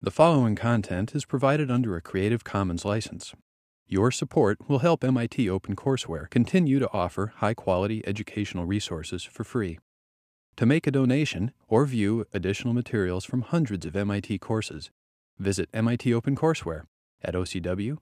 The following content is provided under a Creative Commons license. Your support will help MIT OpenCourseware continue to offer high quality educational resources for free. To make a donation or view additional materials from hundreds of MIT courses, visit MIT OpenCourseware at ocw.mit.edu.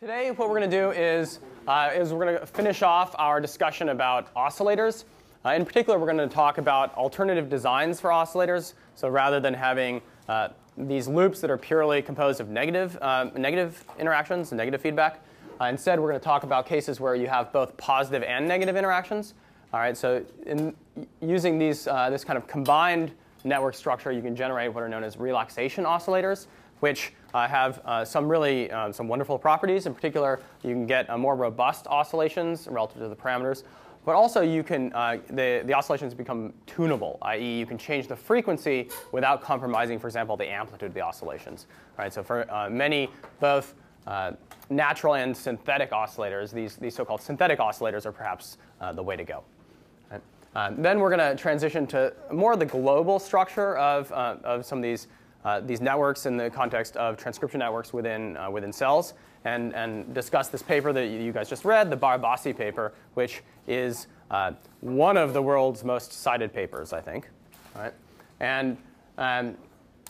Today, what we're going to do is, uh, is we're going to finish off our discussion about oscillators. Uh, in particular, we're going to talk about alternative designs for oscillators. So rather than having uh, these loops that are purely composed of negative, uh, negative interactions, negative feedback, uh, instead we're going to talk about cases where you have both positive and negative interactions. All right, so in using these, uh, this kind of combined network structure, you can generate what are known as relaxation oscillators, which uh, have some really uh, some wonderful properties. In particular, you can get more robust oscillations relative to the parameters. But also, you can, uh, the, the oscillations become tunable, i.e., you can change the frequency without compromising, for example, the amplitude of the oscillations. Right? So, for uh, many, both uh, natural and synthetic oscillators, these, these so called synthetic oscillators are perhaps uh, the way to go. Right? Um, then we're going to transition to more of the global structure of, uh, of some of these, uh, these networks in the context of transcription networks within, within cells and, and discuss this paper that you guys just read, the Barabasi paper, which is uh, one of the world's most cited papers, I think. Right? And, um,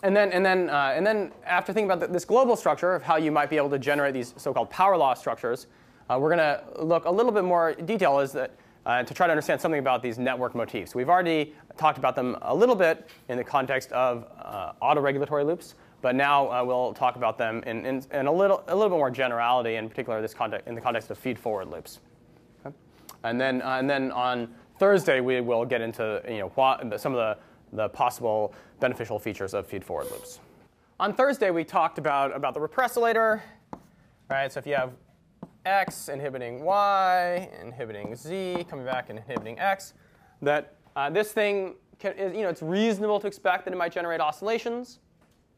and, then, and, then, uh, and then after thinking about this global structure of how you might be able to generate these so-called power law structures, uh, we're going to look a little bit more detail is that, uh, to try to understand something about these network motifs. We've already talked about them a little bit in the context of uh, autoregulatory loops. But now uh, we'll talk about them in, in, in, a, little, a little bit more generality, in particular this context, in the context of feed-forward loops. Okay? And, then, uh, and then on Thursday, we will get into you know, what, some of the, the possible beneficial features of feed-forward loops. On Thursday, we talked about, about the repressilator. Right? So if you have x inhibiting y, inhibiting z, coming back and inhibiting x, that uh, this thing, can, is, you know, it's reasonable to expect that it might generate oscillations.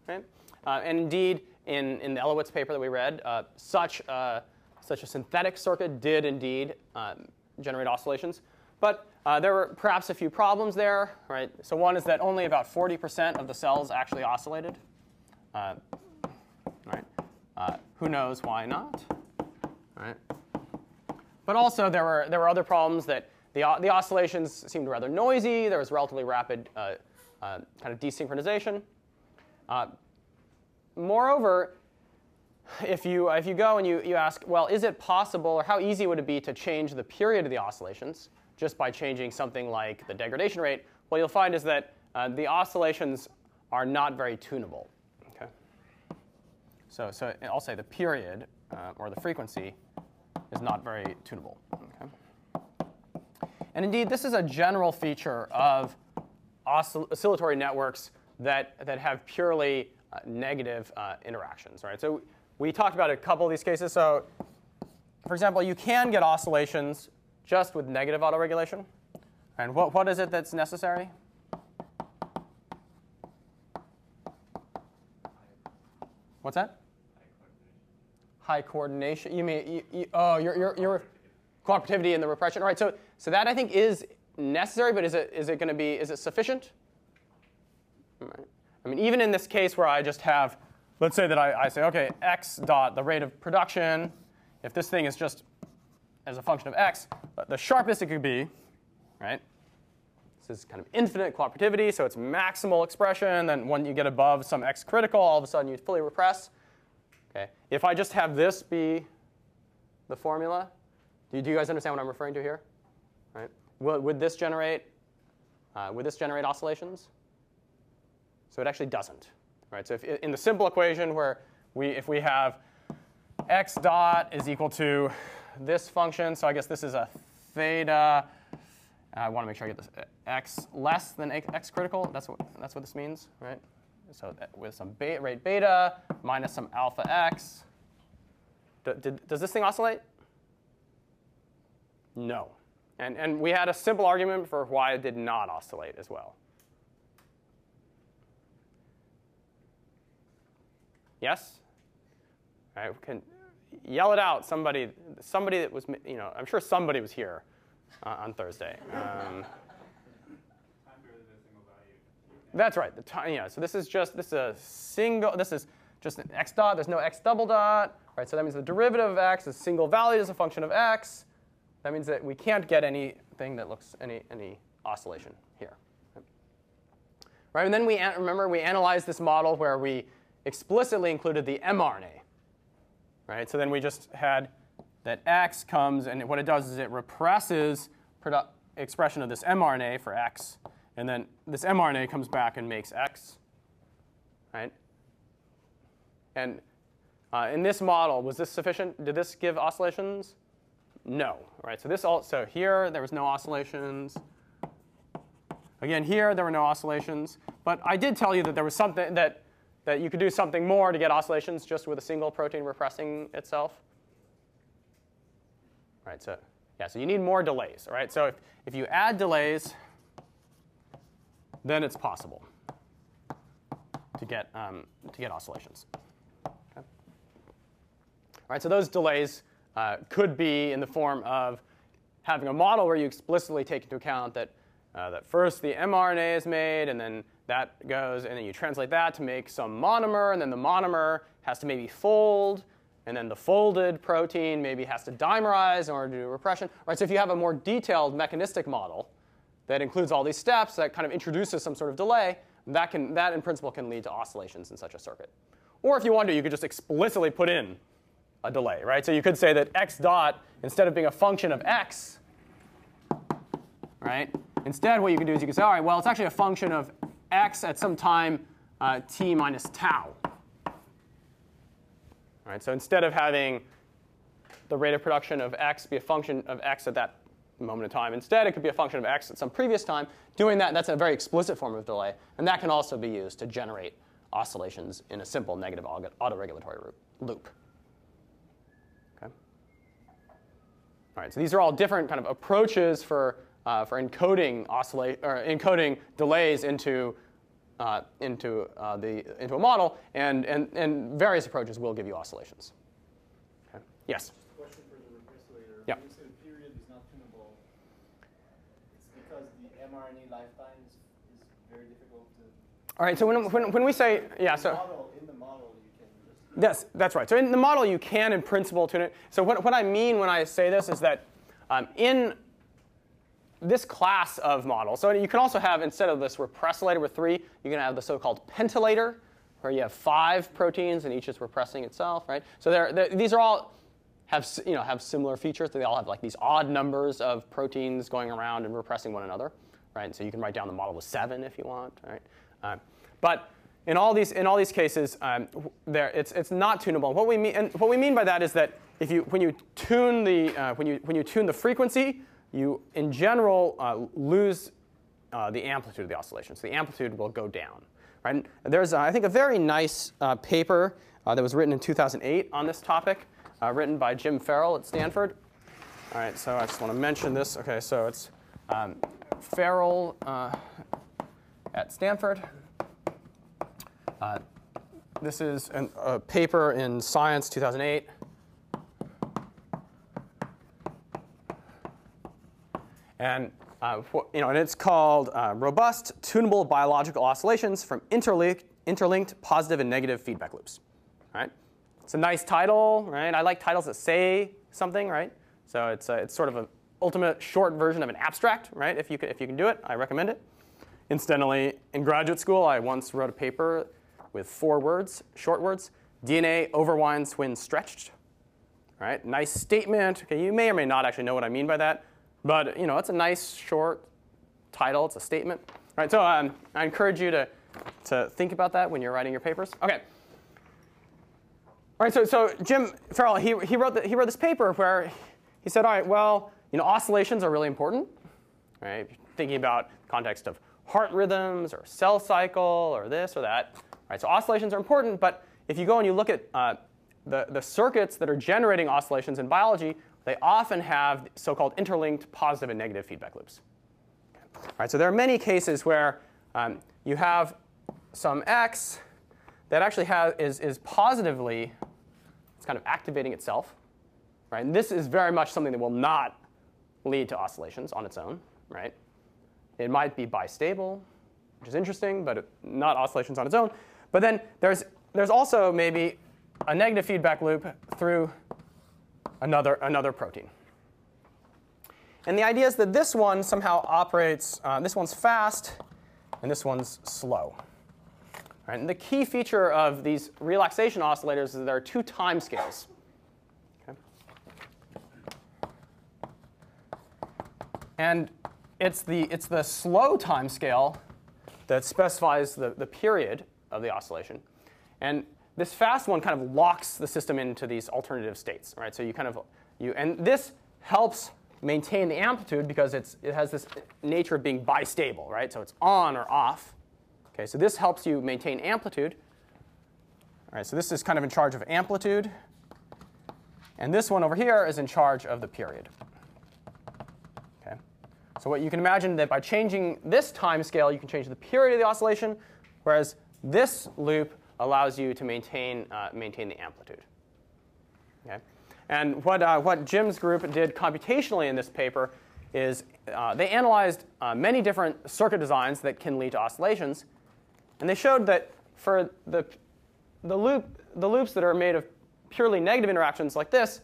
Right? Uh, and indeed, in, in the Elowitz paper that we read, uh, such, uh, such a synthetic circuit did indeed um, generate oscillations. But uh, there were perhaps a few problems there. Right? So one is that only about 40% of the cells actually oscillated. Uh, right? Uh, who knows why not? Right? But also there were, there were other problems that the, the oscillations seemed rather noisy. There was relatively rapid kind of desynchronization. Uh, moreover, if you, if you go and you, you ask, well, is it possible or how easy would it be to change the period of the oscillations just by changing something like the degradation rate? What you'll find is that uh, the oscillations are not very tunable. Okay? So, so I'll say the period uh, or the frequency is not very tunable. Okay? And indeed, this is a general feature of oscill oscillatory networks that, that have purely negative uh, interactions, right? So we talked about a couple of these cases. So for example, you can get oscillations just with negative autoregulation. And what, what is it that's necessary? What's that? High coordination. You mean, you, you, oh, your, your, your cooperativity in the repression. All right, so, so that I think is necessary, but is it, is it going to be, is it sufficient? Right. I mean, even in this case where I just have, let's say that I, I, say, OK, x dot the rate of production, if this thing is just as a function of x, the sharpest it could be, right? This is kind of infinite cooperativity, so it's maximal expression. Then when you get above some x critical, all of a sudden you fully repress. Okay. If I just have this be the formula, do you, do you guys understand what I'm referring to here? Right? Will, would this generate? Uh, would this generate oscillations? So it actually doesn't. Right? So if, in the simple equation where we, if we have x dot is equal to this function, so I guess this is a theta. Uh, I want to make sure I get this uh, x less than x critical. That's what, that's what this means, right? So uh, with some beta, rate beta minus some alpha x. Did, does this thing oscillate? No. And, and we had a simple argument for why it did not oscillate as well. Yes? All right, can yell it out. Somebody, somebody that was, you know, I'm sure somebody was here uh, on Thursday. Um, That's right. The time, yeah. So this is just this is a single. This is just an x dot. There's no x double dot. Right. So that means the derivative of x is single valued as a function of x. That means that we can't get anything that looks any any oscillation here. Right. And then we remember we analyzed this model where we explicitly included the mRNA. Right. So then we just had that x comes and what it does is it represses expression of this mRNA for x and then this mRNA comes back and makes X, right? And uh, in this model, was this sufficient? Did this give oscillations? No, right? So this all, so here there was no oscillations. Again, here there were no oscillations. But I did tell you that there was something that that you could do something more to get oscillations just with a single protein repressing itself. Right. So yeah. So you need more delays. Right. So if if you add delays then it's possible to get, um, to get oscillations. Okay. All right, so those delays uh, could be in the form of having a model where you explicitly take into account that, uh, that first the mRNA is made, and then that goes, and then you translate that to make some monomer, and then the monomer has to maybe fold, and then the folded protein maybe has to dimerize in order to do repression. Right, so if you have a more detailed mechanistic model, that includes all these steps that kind of introduces some sort of delay, that, can, that in principle can lead to oscillations in such a circuit. Or if you want to, you could just explicitly put in a delay, right? So you could say that x dot, instead of being a function of x, right? Instead, what you can do is you can say, all right, well, it's actually a function of x at some time uh, t minus tau. All right, so instead of having the rate of production of x be a function of x at that moment in time. Instead, it could be a function of x at some previous time. Doing that, that's a very explicit form of delay, and that can also be used to generate oscillations in a simple negative autoregulatory loop. Okay. All right, so these are all different kind of approaches for, uh, for encoding, oscillate, or encoding delays into, uh, into, uh, the, into a model, and, and, and various approaches will give you oscillations. Okay. Yes? Yeah. mRNA lifetime is, is very difficult to. All right, so when, when, when we say, yeah, so. Model, in the model, you can just. Yes, that's right. So in the model, you can, in principle, tune it. So what, what I mean when I say this is that um, in this class of model, so you can also have, instead of this repressilator with three, you can have the so-called pentilator, where you have five proteins and each is repressing itself, right? So they're, they're, these are all have, you know, have similar features. They all have like these odd numbers of proteins going around and repressing one another right? So you can write down the model with seven if you want, right? Uh, but in all these in all these cases, um, there it's it's not tunable. What we mean and what we mean by that is that if you when you tune the uh, when you when you tune the frequency, you in general uh, lose uh, the amplitude of the oscillation. So the amplitude will go down, right? And there's I think a very nice uh, paper uh, that was written in 2008 on this topic, written by Jim Ferrell at Stanford. All right, so I just want to mention this. Okay, so it's um, Ferrell uh, at Stanford. Uh, this is an, a paper in Science 2008. And uh, you know, and it's called uh, Robust Tunable Biological Oscillations from Interlinked, Interlinked Positive and Negative Feedback Loops. Right? It's a nice title, right? I like titles that say something, right? So it's, a, it's sort of an ultimate short version of an abstract, right? If you can, if you can do it, I recommend it. Incidentally, in graduate school, I once wrote a paper with four words, short words, DNA overwinds when stretched. All right, nice statement. Okay, you may or may not actually know what I mean by that, but you know, it's a nice short title. It's a statement. All right, so um, I encourage you to, to think about that when you're writing your papers. Okay. All right, so, so Jim Ferrell, he, he, wrote the, he wrote this paper where he said, all right, well, you know, oscillations are really important, right? Thinking about context of heart rhythms or cell cycle or this or that, right? So oscillations are important, but if you go and you look at uh, the, the circuits that are generating oscillations in biology, they often have so-called interlinked positive and negative feedback loops. All right, so there are many cases where um, you have some x that actually has, is, is positively, it's kind of activating itself. Right? And this is very much something that will not lead to oscillations on its own, right? It might be bistable, which is interesting, but not oscillations on its own. But then there's, there's also maybe a negative feedback loop through another, another protein. And the idea is that this one somehow operates, uh, this one's fast, and this one's slow. Right, and the key feature of these relaxation oscillators is that there are two time scales. Okay. And it's the, it's the slow time scale that specifies the, the period of the oscillation. And this fast one kind of locks the system into these alternative states, right? So you kind of, you, and this helps maintain the amplitude because it's, it has this nature of being bistable, right? So it's on or off. Okay, so this helps you maintain amplitude. All right, so this is kind of in charge of amplitude. And this one over here is in charge of the period. Okay, so what you can imagine that by changing this time scale, you can change the period of the oscillation, whereas this loop allows you to maintain, uh, maintain the amplitude. Okay? And what, uh, what Jim's group did computationally in this paper is uh, they analyzed uh, many different circuit designs that can lead to oscillations. And they showed that for the, the, loop, the loops that are made of purely negative interactions like this,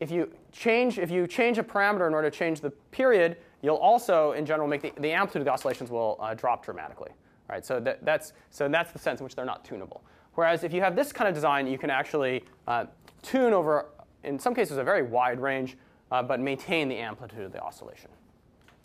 if you change, if you change a parameter in order to change the period, you'll also, in general, make the, the amplitude of the oscillations will uh, drop dramatically. Right, so that, that's, so that's the sense in which they're not tunable. Whereas if you have this kind of design, you can actually uh, tune over, in some cases, a very wide range, uh, but maintain the amplitude of the oscillation.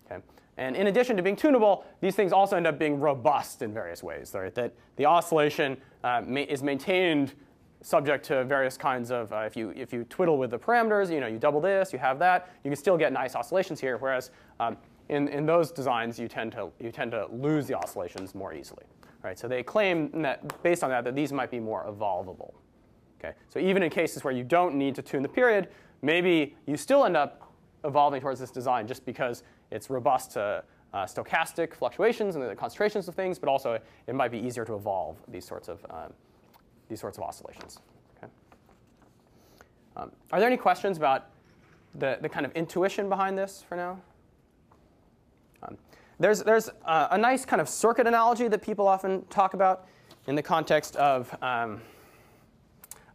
Okay? And in addition to being tunable, these things also end up being robust in various ways. Right? That the oscillation uh, ma is maintained subject to various kinds of, uh, if, you, if you twiddle with the parameters, you know, you double this, you have that, you can still get nice oscillations here, whereas um, in, in those designs, you tend, to, you tend to lose the oscillations more easily. Right? So they claim that based on that, that these might be more evolvable. Okay? So even in cases where you don't need to tune the period, maybe you still end up evolving towards this design just because it's robust to uh, stochastic fluctuations and the concentrations of things, but also it might be easier to evolve these sorts of, um, these sorts of oscillations. Okay? Um, are there any questions about the, the kind of intuition behind this for now? There's there's uh, a nice kind of circuit analogy that people often talk about in the context of, um,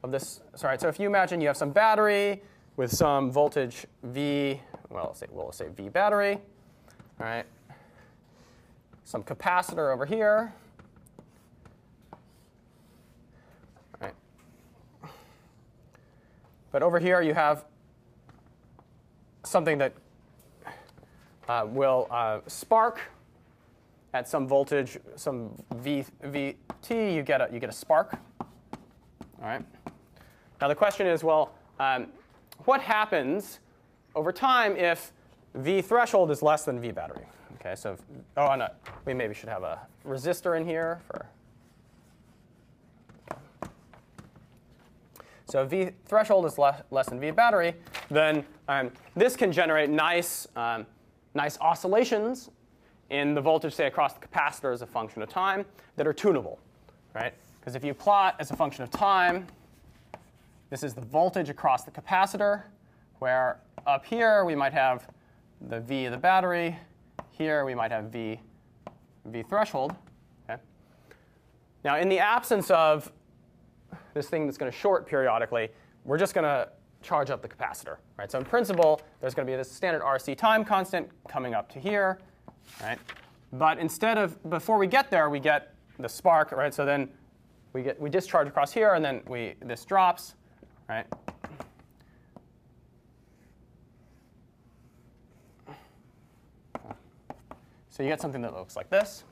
of this. Sorry, so if you imagine you have some battery with some voltage V, well, say, we'll say V battery, all right, some capacitor over here, all right. But over here you have something that uh, will uh, spark at some voltage, some v, VT, you get, a, you get a spark. All right. Now the question is, well, um, what happens over time if V threshold is less than V battery? Okay, so, if, oh, no, we maybe should have a resistor in here for. So V threshold is less, less than V battery, then um, this can generate nice um, nice oscillations in the voltage, say, across the capacitor as a function of time that are tunable, right? Because if you plot as a function of time, this is the voltage across the capacitor, where up here we might have the V of the battery. Here we might have V, v threshold. Okay? Now, in the absence of this thing that's going to short periodically, we're just going to charge up the capacitor. Right? So in principle, there's going to be this standard RC time constant coming up to here. Right? But instead of, before we get there, we get the spark. Right? So then we, get, we discharge across here, and then we, this drops. Right? So you get something that looks like this.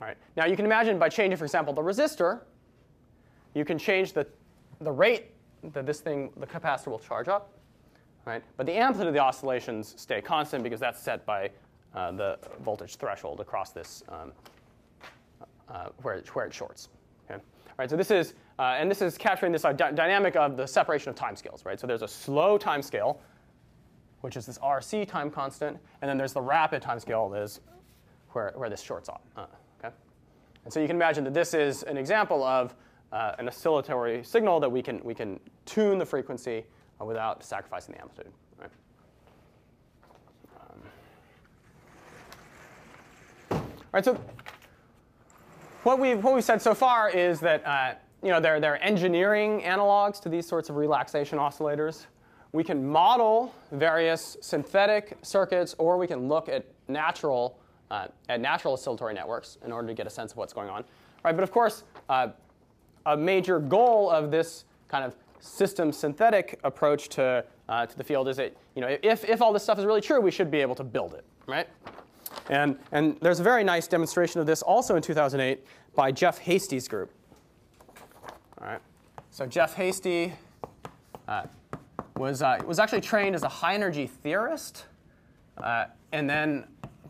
All right. Now you can imagine by changing, for example, the resistor, you can change the, the rate that this thing, the capacitor will charge up, right? But the amplitude of the oscillations stay constant because that's set by uh, the voltage threshold across this um, uh, where, it, where it shorts. Okay? All right, so this is, uh, and this is capturing this uh, dynamic of the separation of time scales, right? So there's a slow time scale, which is this RC time constant, and then there's the rapid time scale that is where, where this shorts off. Uh, okay? And so you can imagine that this is an example of uh, an oscillatory signal that we can, we can tune the frequency uh, without sacrificing the amplitude. Right? Um, right, so what we've, what we've said so far is that uh, you know, there, there are engineering analogs to these sorts of relaxation oscillators. We can model various synthetic circuits, or we can look at natural, uh, at natural oscillatory networks in order to get a sense of what's going on. Right, but of course, uh, a major goal of this kind of system synthetic approach to, uh, to the field is that you know, if, if all this stuff is really true, we should be able to build it, right? And, and there's a very nice demonstration of this also in 2008 by Jeff Hasty's group. All right. So Jeff Hasty uh, was, uh, was actually trained as a high energy theorist. Uh, and then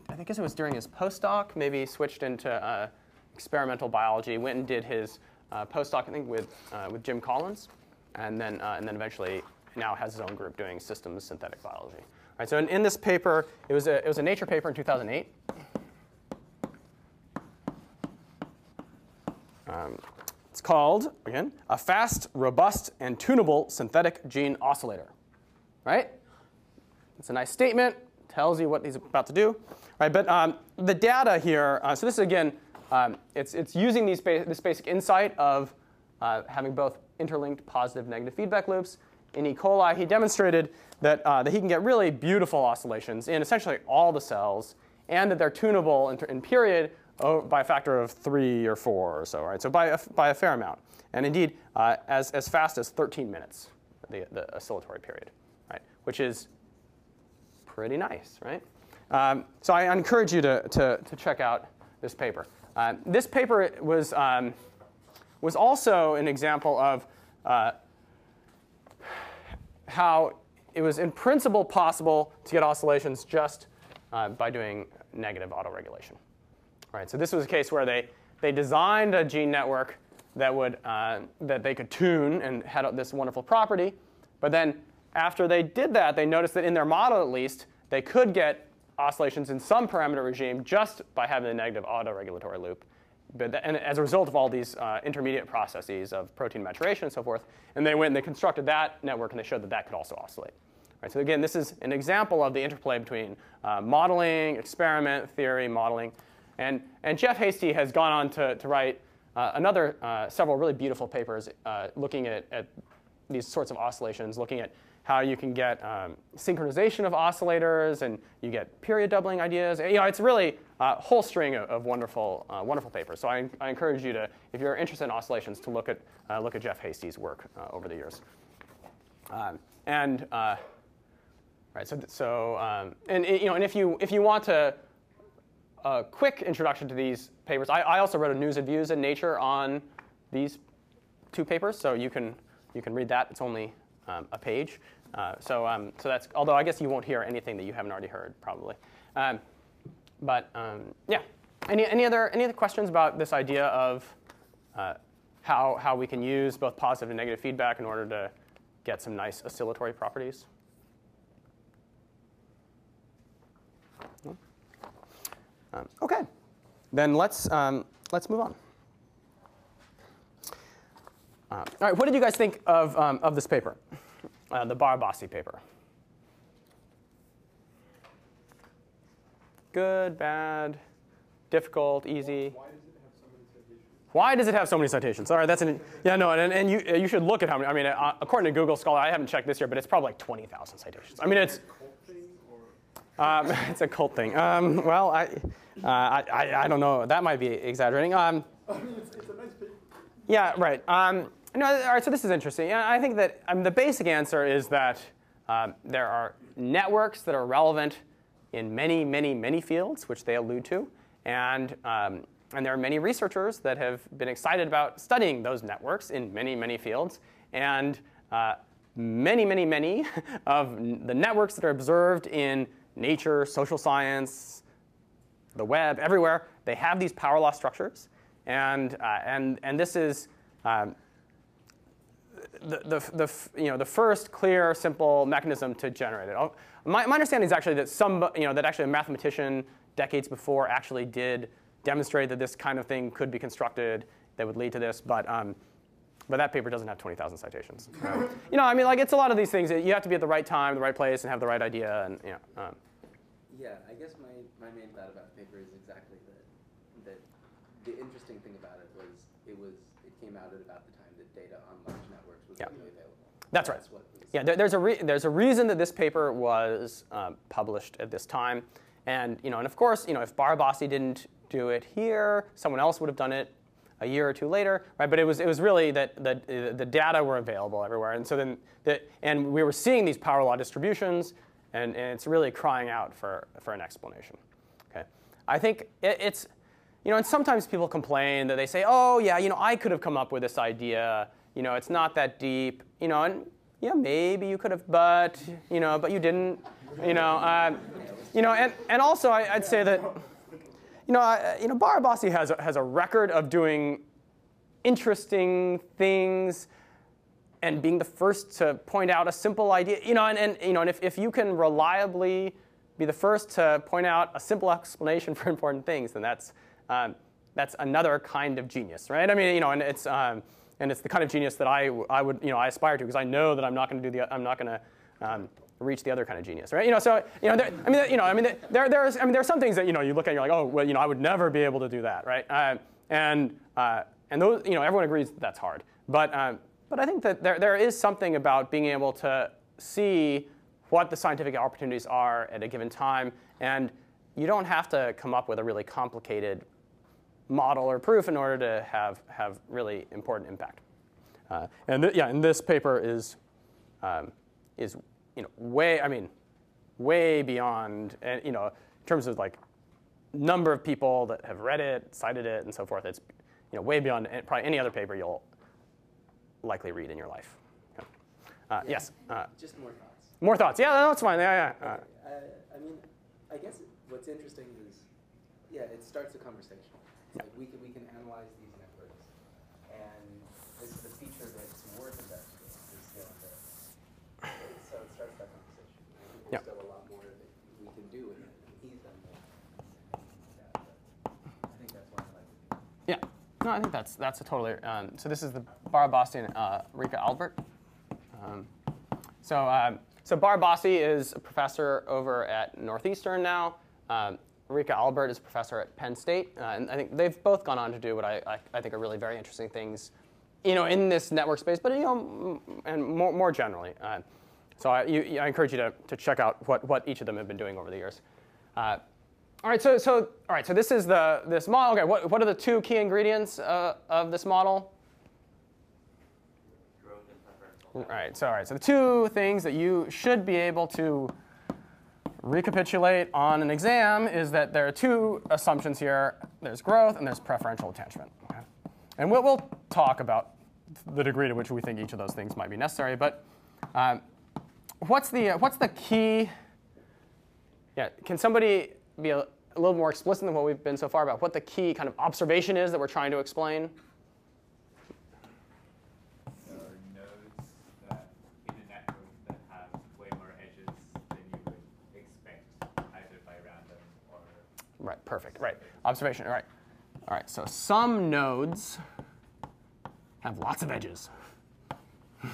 I think it was during his postdoc, maybe switched into uh, experimental biology, went and did his postdoc, I think, with, uh, with Jim Collins. And then, and then eventually now has his own group doing systems synthetic biology. All right, so in, in this paper, it was, a, it was a Nature paper in 2008. Um, it's called, again, a fast, robust, and tunable synthetic gene oscillator. Right? It's a nice statement, tells you what he's about to do. Right, but um, the data here, uh, so this is again, um, it's, it's using these ba this basic insight of uh, having both interlinked positive negative feedback loops. In E. coli, he demonstrated that, uh, that he can get really beautiful oscillations in essentially all the cells and that they're tunable in, in period oh, by a factor of three or four or so, right? So by a, by a fair amount. And indeed, uh, as, as fast as 13 minutes, the, the oscillatory period, right? Which is pretty nice, right? Um, so I encourage you to, to, to check out this paper. Uh, this paper was, um, was also an example of uh, how it was in principle possible to get oscillations just uh, by doing negative autoregulation. Right, so this was a case where they, they designed a gene network that, would, uh, that they could tune and had this wonderful property. But then after they did that, they noticed that in their model at least, they could get oscillations in some parameter regime just by having a negative autoregulatory loop. But and as a result of all these uh, intermediate processes of protein maturation and so forth, and they went and they constructed that network and they showed that that could also oscillate. Right, so again, this is an example of the interplay between uh, modeling, experiment, theory, modeling, and, and Jeff Hasty has gone on to, to write uh, another uh, several really beautiful papers uh, looking at, at these sorts of oscillations, looking at how you can get um, synchronization of oscillators and you get period doubling ideas. You know, it's really a whole string of, of wonderful, uh, wonderful papers. So I, I, encourage you to, if you're interested in oscillations, to look at, uh, look at Jeff Hasty's work uh, over the years. Um, and right, so, so um, and you know, and if you if you want to a quick introduction to these papers. I, I, also wrote a news and views in Nature on these two papers, so you can you can read that. It's only um, a page. Uh, so um, so that's although I guess you won't hear anything that you haven't already heard probably. Um, but um, yeah, any any other any other questions about this idea of uh, how how we can use both positive and negative feedback in order to get some nice oscillatory properties? Um, okay, then let's, um, let's move on. Uh, all right, what did you guys think of, um, of this paper, uh, the Barabasi paper? Good, bad, difficult, easy? Why does it have so many citations? All right, that's an yeah no, and, and you you should look at how many. I mean, uh, according to Google Scholar, I haven't checked this year, but it's probably like twenty thousand citations. I mean, it's um, it's a cult thing. Um, well, I, uh, I, I, don't know. That might be exaggerating. Um, I mean, it's, it's a nice paper. Yeah, right. Um, no, all right, so this is interesting. I think that um, the basic answer is that um, there are networks that are relevant in many, many, many fields, which they allude to. And, um, and there are many researchers that have been excited about studying those networks in many, many fields. And uh, many, many, many of the networks that are observed in nature, social science, the web, everywhere, they have these power law structures. And, uh, and, and this is um, the, the, the, you know, the first clear, simple mechanism to generate it. My, my understanding is actually that, some, you know, that actually a mathematician decades before actually did demonstrate that this kind of thing could be constructed that would lead to this. But um, but that paper doesn't have 20,000 citations. you know, I mean, like it's a lot of these things. You have to be at the right time, the right place, and have the right idea. And you know. Um. Yeah, I guess my, my main thought about the paper is exactly that That the interesting thing about it was it was it came out at about the time that data on large networks was Yeah. really available. That's right. That's what was, Yeah, there, there's a re- there's a reason that this paper was um, published at this time, and you know, and of course, you know, if Barabasi didn't do it here, someone else would have done it a year or two later, right? But it was it was really that the the data were available everywhere, and so then the, and we were seeing these power law distributions, and, and it's really crying out for for an explanation. Okay, I think it, it's you know, and sometimes people complain that they say, oh yeah, you know, I could have come up with this idea. You know, it's not that deep. You know, and yeah, maybe you could have, but you know, but you didn't. You know, uh, you know, and, and also I, I'd say that you know, I, you know, Barabasi has a, has a record of doing interesting things and being the first to point out a simple idea. You know, and, and you know, and if, if you can reliably be the first to point out a simple explanation for important things, then that's um, that's another kind of genius, right? I mean, you know, and it's um, and it's the kind of genius that I, I would you know I aspire to because I know that I'm not going to do the I'm not going to um, reach the other kind of genius, right? You know, so you know, there, I mean, you know, I mean, there there's I mean, there are some things that you know you look at and you're like, oh, well, you know, I would never be able to do that, right? Uh, and uh, and those you know everyone agrees that that's hard, but um, but I think that there there is something about being able to see what the scientific opportunities are at a given time, and you don't have to come up with a really complicated model or proof in order to have, have really important impact. Uh, and th- yeah, and this paper is, um, is you know, way, I mean, way beyond, and you know, in terms of like number of people that have read it, cited it, and so forth. It's you know, way beyond probably any other paper you'll likely read in your life. Okay. Uh, yes. Uh, just more thoughts. more thoughts? Yeah, that's fine. Yeah, yeah. Uh, Uh, I mean, I guess what's interesting is, yeah, it starts a conversation. Like we can we can analyze these networks, and this is a feature that's worth investigating. Is still there. So it starts that conversation. I think there's Yeah. still a lot more that we can do, and he's done more. and that, but I think that's why I like it. Yeah, no, I think that's that's a totally. Um, so this is the Barabasi and uh, Réka Albert. Um, so um, so Barabasi is a professor over at Northeastern now. Um, Réka Albert is a professor at Penn State, uh, and I think they've both gone on to do what I, I, I think are really very interesting things, you know, in this network space, but you know, and more, more generally. Uh, so I, you, I encourage you to, to check out what, what each of them have been doing over the years. Uh, all right, so, so all right, so this is the this model. Okay, what, what are the two key ingredients uh, of this model? All right, so all right, so the two things that you should be able to recapitulate on an exam is that there are two assumptions here. There's growth and there's preferential attachment. Okay? And we'll, we'll talk about the degree to which we think each of those things might be necessary. But um, what's the uh, what's the key? Yeah, can somebody be a, a little more explicit than what we've been so far about what the key kind of observation is that we're trying to explain? There are nodes that in a network that have way more edges than you would expect, either by random or Right, perfect. Right, observation. All right, all right. So some nodes have lots of edges. I mean,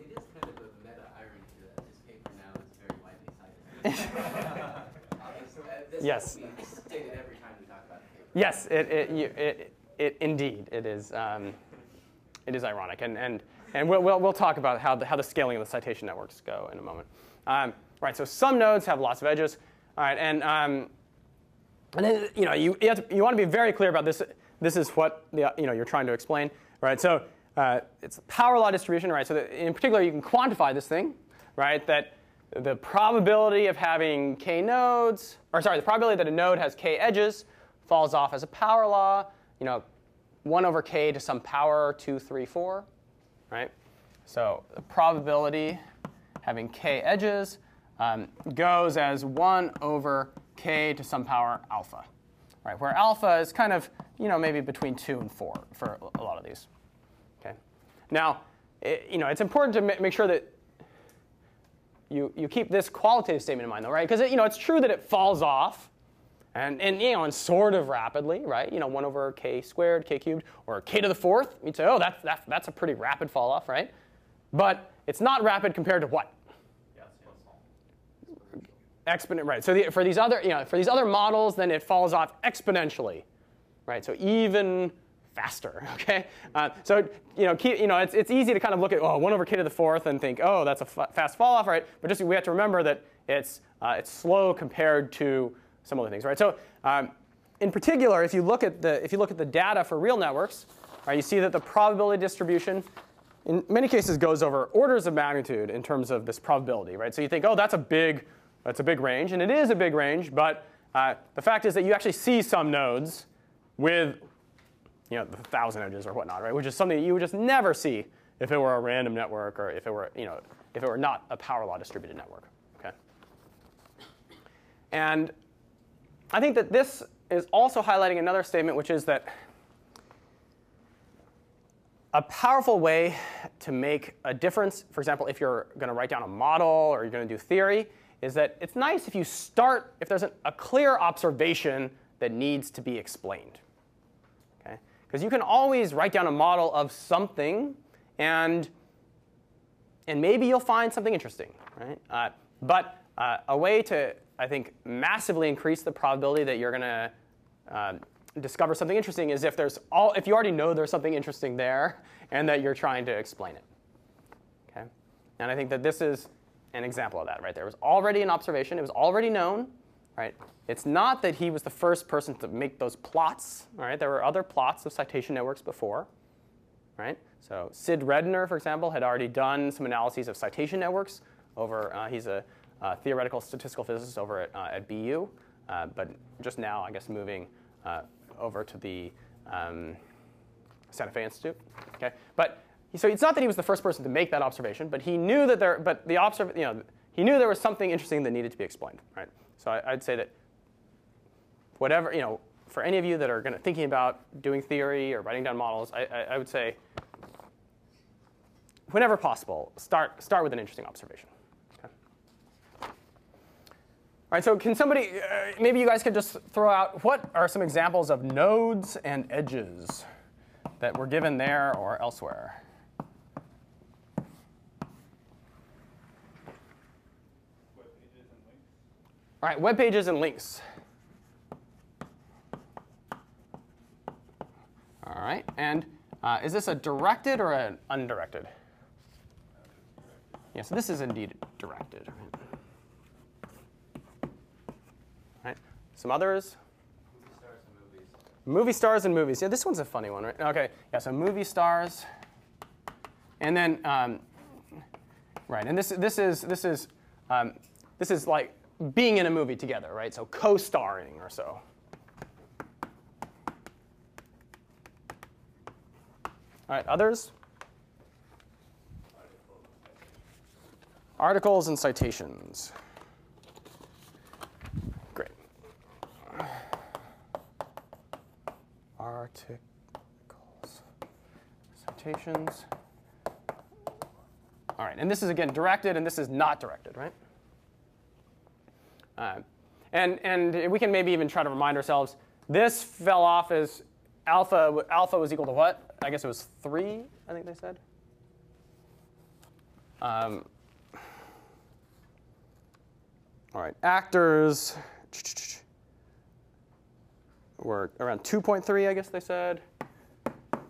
it is kind of a meta irony that this paper now is very widely cited. Obviously, uh, this Yes. will be stated every time we talk about the paper. Yes, it, it, you, it, it indeed it is. Um, it is ironic, and and and we'll, we'll, we'll talk about how the how the scaling of the citation networks go in a moment. Um, right. So some nodes have lots of edges. All right, and um, and then you know you you, to, you want to be very clear about this. This is what the, you know you're trying to explain, right? So uh, it's a power law distribution, right? So in particular, you can quantify this thing, right? That the probability of having k nodes, or sorry, the probability that a node has k edges falls off as a power law. You know, one over k to some power two, three, four, right? So the probability having k edges um, goes as 1 over k to some power alpha, right? Where alpha is kind of, you know, maybe between 2 and 4 for a lot of these. Okay. Now, it, you know, it's important to ma- make sure that you, you keep this qualitative statement in mind, though, right? Because you know, it's true that it falls off, and, and you know, and sort of rapidly, right? You know, 1 over k squared, k cubed, or k to the fourth. You'd say, oh, that's, that's, that's a pretty rapid fall off, right? But it's not rapid compared to what? Exponent, right? So the, for these other, you know, for these other models, then it falls off exponentially right? So even faster, okay? Uh, so, you know, key, you know it's, it's easy to kind of look at, oh, 1 over k to the fourth and think, oh, that's a f- fast fall off, right? But just we have to remember that it's, uh, it's slow compared to some other things, right? So um, in particular, if you look at the, if you look at the data for real networks, right, you see that the probability distribution in many cases goes over orders of magnitude in terms of this probability, right? So you think, oh, that's a big, that's a big range, and it is a big range, but uh, the fact is that you actually see some nodes with, you know, the thousand edges or whatnot, right? Which is something that you would just never see if it were a random network or if it were, you know, if it were not a power law distributed network, okay? And I think that this is also highlighting another statement, which is that a powerful way to make a difference, for example, if you're going to write down a model or you're going to do theory, is that it's nice if you start, if there's a, a clear observation that needs to be explained. Okay? Because you can always write down a model of something and, and maybe you'll find something interesting, right? Uh, but uh, a way to, I think, massively increase the probability that you're going to uh, discover something interesting is if there's all if you already know there's something interesting there and that you're trying to explain it. Okay? And I think that this is an example of that, right? There was already an observation, it was already known, right? It's not that he was the first person to make those plots, right? There were other plots of citation networks before, right? So Sid Redner, for example, had already done some analyses of citation networks over, uh, he's a uh, theoretical statistical physicist over at, uh, at BU, uh, but just now, I guess, moving uh, over to the um, Santa Fe Institute. Okay, but so it's not that he was the first person to make that observation, but he knew that there, but the observ, you know, he knew there was something interesting that needed to be explained, right? So I, would say that whatever, you know, for any of you that are going to thinking about doing theory or writing down models, I, I, I would say, whenever possible, start start with an interesting observation. All right, so can somebody, uh, maybe you guys could just throw out what are some examples of nodes and edges that were given there or elsewhere? All right, web pages and links. All right, and uh, is this a directed or an undirected? Yes, yeah, so this is indeed directed. All right, some others? Movie stars and movies. Yeah, this one's a funny one, right? Okay, yeah, so movie stars. And then, um, right, and this, this is, this is, um, this is like being in a movie together, right? So co-starring or so. All right, others? Articles and citations. Great. Articles, citations. All right, and this is again directed, and this is not directed, right? Uh, and and we can maybe even try to remind ourselves this fell off as alpha. Alpha was equal to what? I guess it was three. I think they said. Um, all right, actors were around 2.3, I guess they said. All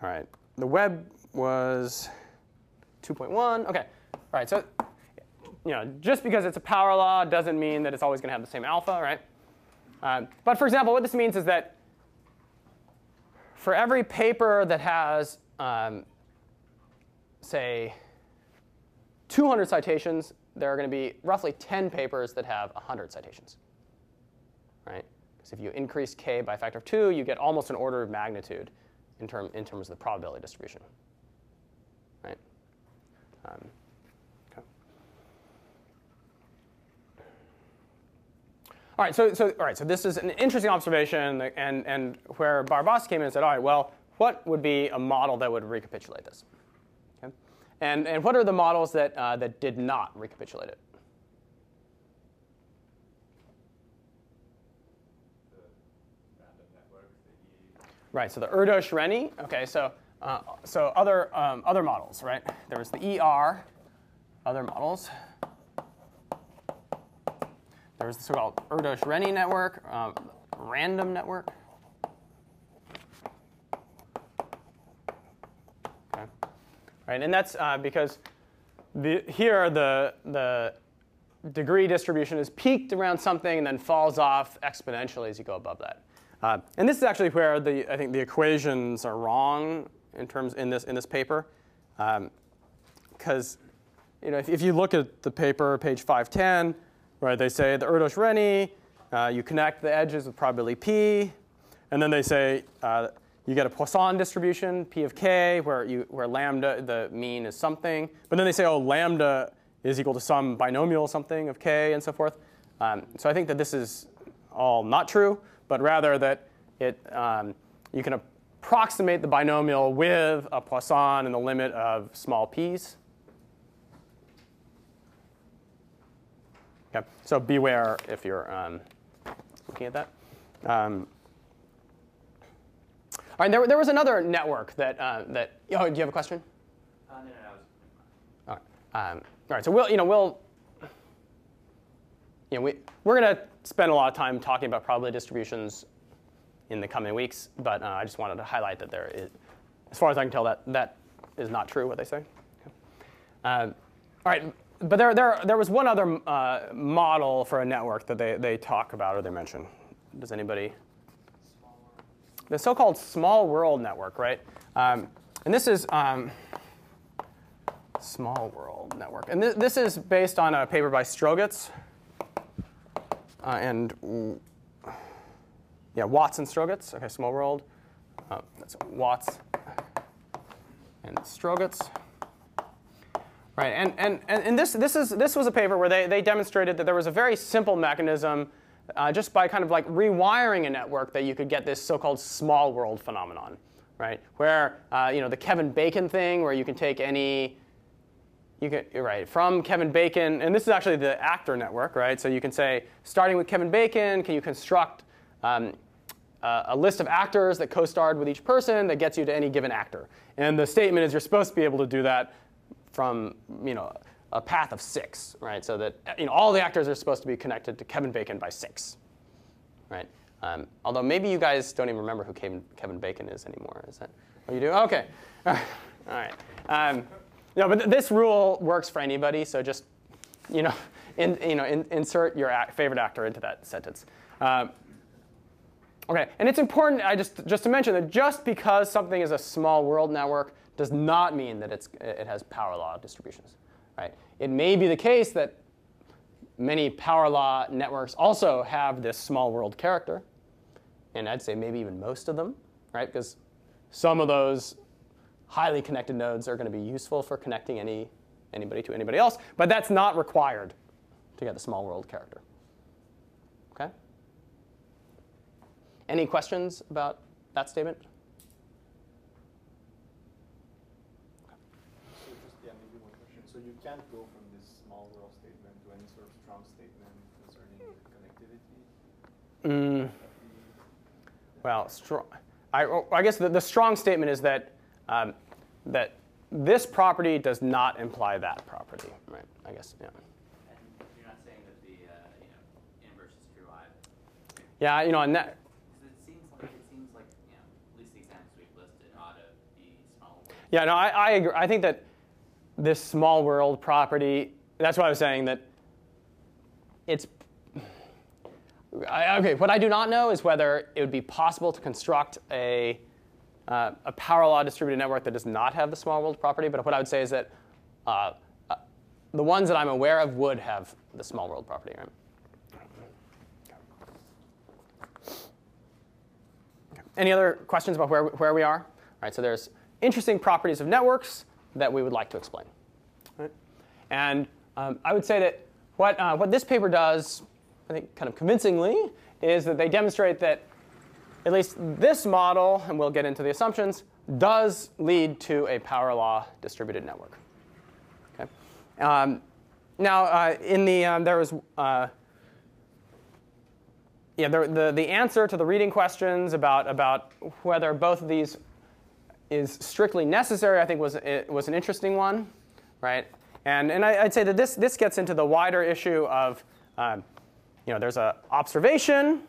right, the web was 2.1. Okay, all right, so you know, just because it's a power law doesn't mean that it's always going to have the same alpha, right? Um, but for example, what this means is that for every paper that has, um, say, 200 citations, there are going to be roughly 10 papers that have 100 citations, right? Because if you increase k by a factor of 2, you get almost an order of magnitude in, term, in terms of the probability distribution. Right? Um, All right, so, so, all right, so this is an interesting observation, and, and where Barabas came in and said, all right, well, what would be a model that would recapitulate this? Okay? And, and what are the models that, uh, that did not recapitulate it? Right, so the Erdos-Renyi, okay, so, uh, so other, um, other models, right? There was the ER, other models. There's the so-called Erdos-Renyi network, uh, random network. Okay. Right, and that's uh, because the, here the, the degree distribution is peaked around something and then falls off exponentially as you go above that. Uh, and this is actually where the, I think the equations are wrong in terms in this, in this paper. Because um, you know, if, if you look at the paper, page 510, right, they say the Erdos-Renyi, uh, you connect the edges with probability p, and then they say uh, you get a Poisson distribution, p of k, where, you, where lambda, the mean is something. But then they say, oh, lambda is equal to some binomial something of k and so forth. Um, so I think that this is all not true, but rather that it, um, you can approximate the binomial with a Poisson in the limit of small p's. Okay, so beware if you're um, looking at that. Um, all right, there, there was another network that, uh, that, oh, do you have a question? Uh, no, no, no, all right. Um, all right, so we'll, you know, we'll, you know, we, we're going to spend a lot of time talking about probability distributions in the coming weeks, but uh, I just wanted to highlight that there is, as far as I can tell, that that is not true, what they say. Okay. Uh, all right, but there, there, there was one other uh, model for a network that they, they talk about or they mention. Does anybody? The so-called small world network, right? Um, and this is um, small world network. And th this is based on a paper by Strogatz uh, and yeah, Watts and Strogatz. Okay, small world. Uh, that's Watts and Strogatz. Right, and, and, and this, this, is, this was a paper where they, they demonstrated that there was a very simple mechanism uh, just by kind of like rewiring a network that you could get this so-called small world phenomenon, right? Where, uh, you know, the Kevin Bacon thing, where you can take any, you can, right, from Kevin Bacon, and this is actually the actor network, right? So you can say, starting with Kevin Bacon, can you construct um, uh, a list of actors that co-starred with each person that gets you to any given actor. And the statement is you're supposed to be able to do that from you know a path of six, right? So that you know all the actors are supposed to be connected to Kevin Bacon by six, right? Um, although maybe you guys don't even remember who Kevin, Kevin Bacon is anymore. Is that? Oh, you do? Okay. All right. Um, no, but th this rule works for anybody. So just you know, in, you know, in, insert your favorite actor into that sentence. Um, okay, and it's important. I just just to mention that just because something is a small world network does not mean that it's, it has power law distributions. Right? It may be the case that many power law networks also have this small world character, and I'd say maybe even most of them, right? Because some of those highly connected nodes are going to be useful for connecting any, anybody to anybody else, but that's not required to get the small world character. Okay? Any questions about that statement? can't go from this small world statement to any sort of strong statement concerning connectivity? Mm. Well, strong. I, I guess the, the, strong statement is that um, that this property does not imply that property, right? I guess, yeah. And you're not saying that the uh, you know, inverse is true either. Yeah, you know, and that. It seems like it seems like you know, at least the examples we've listed ought to be small. Yeah, no, I, I agree. I think that this small world property. That's why I was saying that it's. I, okay, what I do not know is whether it would be possible to construct a, uh, a power law distributed network that does not have the small world property. But what I would say is that uh, uh, the ones that I'm aware of would have the small world property. Right? Any other questions about where, where we are? All right, so there's interesting properties of networks that we would like to explain. Right? And um, I would say that what, uh, what this paper does, I think kind of convincingly, is that they demonstrate that at least this model, and we'll get into the assumptions, does lead to a power law distributed network. Okay? Um, now, uh, in the, um, there was, uh, yeah, the, the, the answer to the reading questions about, about whether both of these is strictly necessary, I think was, was an interesting one, right? And, and I, would say that this, this gets into the wider issue of, um, you know, there's an observation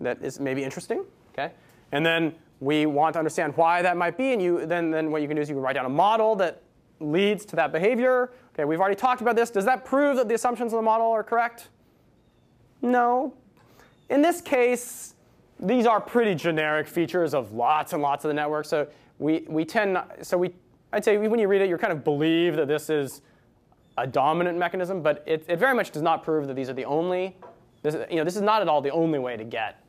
that is maybe interesting, okay? And then we want to understand why that might be, and you, then, then what you can do is you can write down a model that leads to that behavior. Okay, we've already talked about this. Does that prove that the assumptions of the model are correct? No. In this case, these are pretty generic features of lots and lots of the network. So we, we tend not, so we, I'd say when you read it, you kind of believe that this is a dominant mechanism, but it, it very much does not prove that these are the only, this, you know, this is not at all the only way to get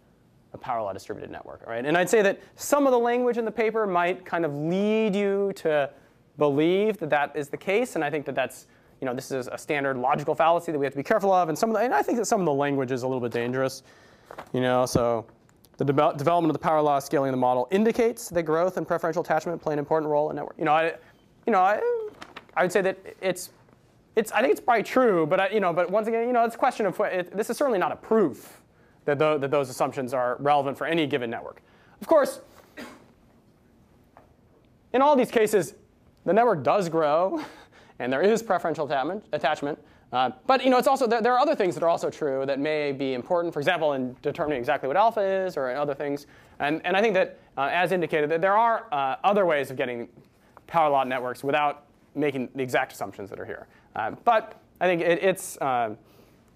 a law distributed network, right? And I'd say that some of the language in the paper might kind of lead you to believe that that is the case, and I think that that's, you know, this is a standard logical fallacy that we have to be careful of, and some of the, and I think that some of the language is a little bit dangerous, you know, so the de development of the power law scaling the model indicates that growth and preferential attachment play an important role in network. You know, I, you know, I, I would say that it's, it's, I think it's probably true, but I, you know, but once again, you know, it's a question of it, this is certainly not a proof that, the, that those assumptions are relevant for any given network. Of course, in all these cases, the network does grow, and there is preferential attachment. Uh, but you know, it's also there, there, are other things that are also true that may be important. For example, in determining exactly what alpha is, or other things. And, and I think that, uh, as indicated, that there are uh, other ways of getting power law networks without making the exact assumptions that are here. Uh, but I think it, it's uh,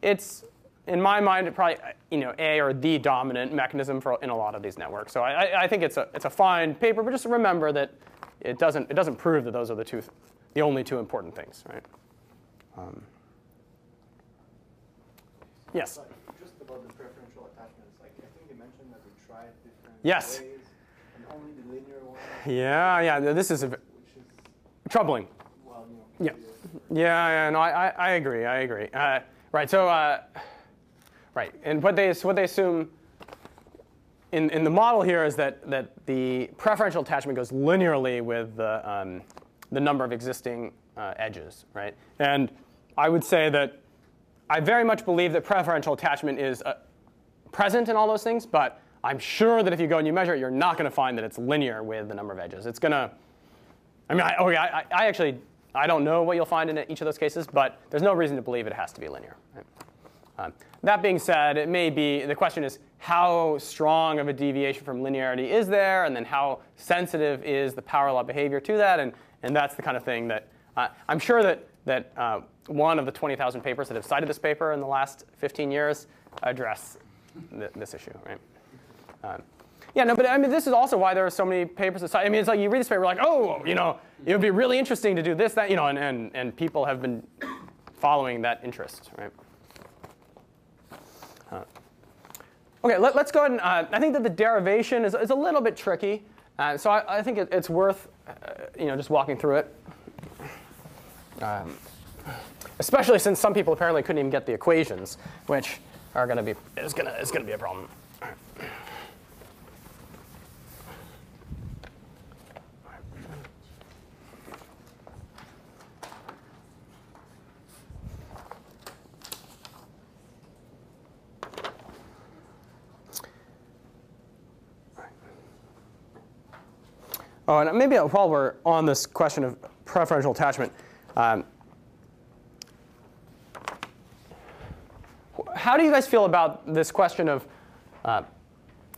it's in my mind, probably you know a or the dominant mechanism for in a lot of these networks. So I, I think it's a it's a fine paper, but just remember that it doesn't it doesn't prove that those are the two the only two important things, right? Um, yes. Just about the preferential attachments, like I think you mentioned that we tried different yes. ways, and only the linear one. Yeah, yeah. This is, a, which is troubling. well, you know. Yeah. Yeah, yeah. No, I, I, agree. I agree. Uh, right. So. Uh, Right, and what they, what they assume in, in the model here is that, that the preferential attachment goes linearly with the, um, the number of existing uh, edges, right? And I would say that I very much believe that preferential attachment is uh, present in all those things, but I'm sure that if you go and you measure it, you're not going to find that it's linear with the number of edges. It's going to, I mean, I, okay, I, I actually, I don't know what you'll find in each of those cases, but there's no reason to believe it has to be linear. Right? Um, that being said, it may be, the question is how strong of a deviation from linearity is there, and then how sensitive is the power law behavior to that, and, and that's the kind of thing that uh, I'm sure that, that uh, one of the 20,000 papers that have cited this paper in the last 15 years address th this issue, right? Um, yeah, no, but I mean, this is also why there are so many papers. I mean, it's like you read this paper, like, oh, you know, it would be really interesting to do this, that, you know, and, and, and people have been following that interest, right? Okay, let, us go ahead and, uh, I think that the derivation is, is a little bit tricky. Uh, so I, I think it, it's worth, uh, you know, just walking through it. Um, especially since some people apparently couldn't even get the equations, which are going to be, is going to, is going to be a problem. Oh, and maybe while we're on this question of preferential attachment, um, how do you guys feel about this question of uh,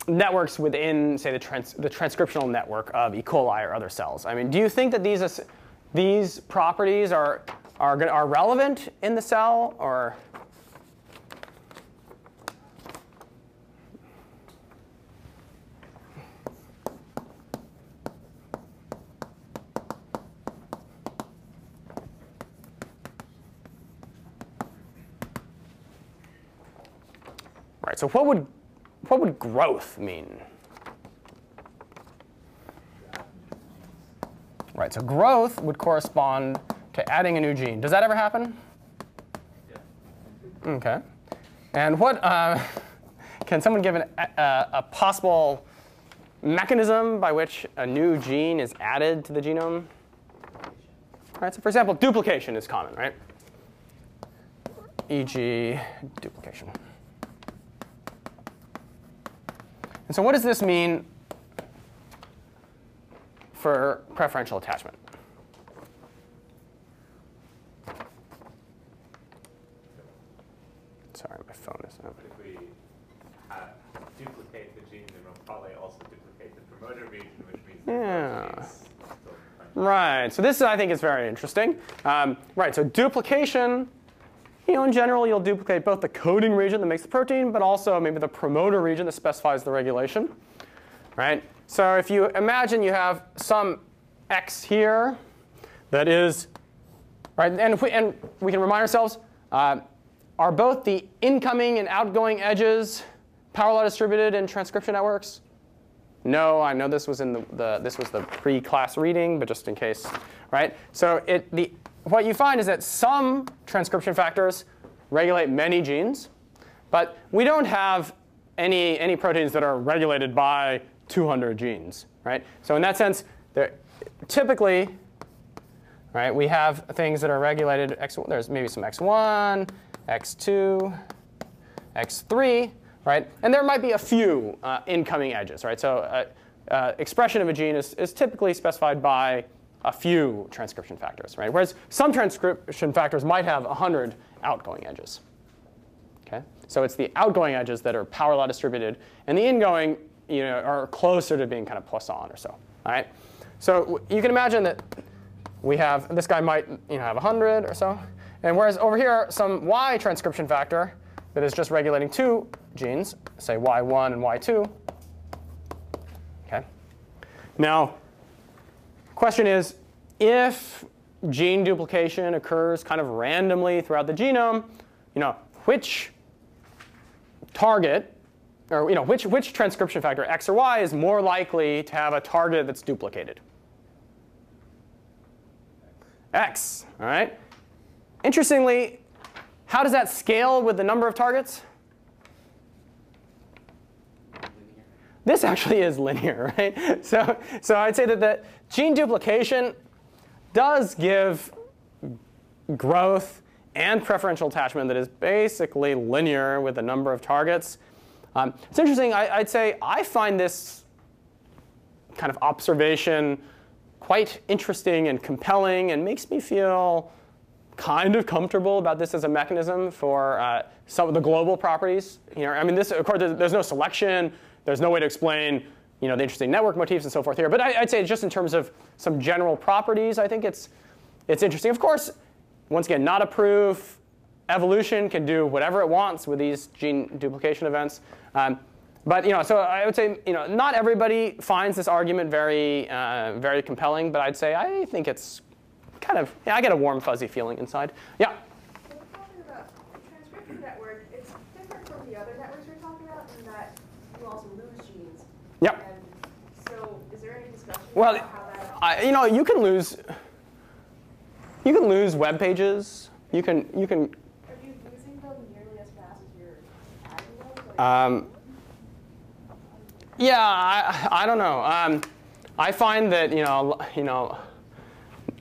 networks within, say, the, trans the, transcriptional network of E. coli or other cells? I mean, do you think that these, these properties are, are, are relevant in the cell, or so what would, what would growth mean? Right, so growth would correspond to adding a new gene. Does that ever happen? Yeah. Okay. And what, uh, can someone give an, a, a possible mechanism by which a new gene is added to the genome? Right, so for example, duplication is common, right? E.g. duplication. And so what does this mean for preferential attachment? Sorry, my phone is up. If we have, duplicate the gene, then we'll probably also duplicate the promoter region, which means yeah. Right. So this I think is very interesting. Um, right. So duplication. You know, in general, you'll duplicate both the coding region that makes the protein, but also maybe the promoter region that specifies the regulation. Right. So if you imagine you have some x here that is right, and we, and we can remind ourselves, uh, are both the incoming and outgoing edges power law distributed in transcription networks? No, I know this was in the, the this was the pre-class reading, but just in case, right? So it the what you find is that some transcription factors regulate many genes, but we don't have any any proteins that are regulated by 200 genes, right? So in that sense, typically, right, we have things that are regulated. X, there's maybe some x1, x2, x3, right? And there might be a few uh, incoming edges, right? So uh, uh, expression of a gene is, is typically specified by a few transcription factors, right? Whereas some transcription factors might have 100 outgoing edges. Okay? So it's the outgoing edges that are power law distributed, and the ingoing you know, are closer to being kind of Poisson or so. All right? So you can imagine that we have, this guy might you know, have 100 or so. And whereas over here, some Y transcription factor that is just regulating two genes, say Y1 and Y2. Okay. Now, question is, if gene duplication occurs kind of randomly throughout the genome, you know, which target, or you know, which, which transcription factor, X or Y, is more likely to have a target that's duplicated? X, all right? Interestingly, how does that scale with the number of targets? This actually is linear, right? So, so I'd say that the gene duplication does give growth and preferential attachment that is basically linear with the number of targets. Um, it's interesting, I, I'd say I find this kind of observation quite interesting and compelling and makes me feel kind of comfortable about this as a mechanism for uh, some of the global properties. You know, I mean, this, of course, there's no selection. There's no way to explain you know, the interesting network motifs and so forth here. But I, would say just in terms of some general properties, I think it's, it's interesting. Of course, once again, not a proof. Evolution can do whatever it wants with these gene duplication events. Um, but you know, so I would say you know, not everybody finds this argument very, uh, very compelling. But I'd say I think it's kind of, yeah, I get a warm, fuzzy feeling inside. Yeah? So we're talking about transcription network. It's different from the other networks we're talking about in that you also lose Yeah. And so is there any discussion well, about how that... I, you know, you can lose, you can lose web pages. You can, you can. Are you losing them nearly as fast as you're adding them? Um, yeah, I, I don't know. Um, I find that you know, you know,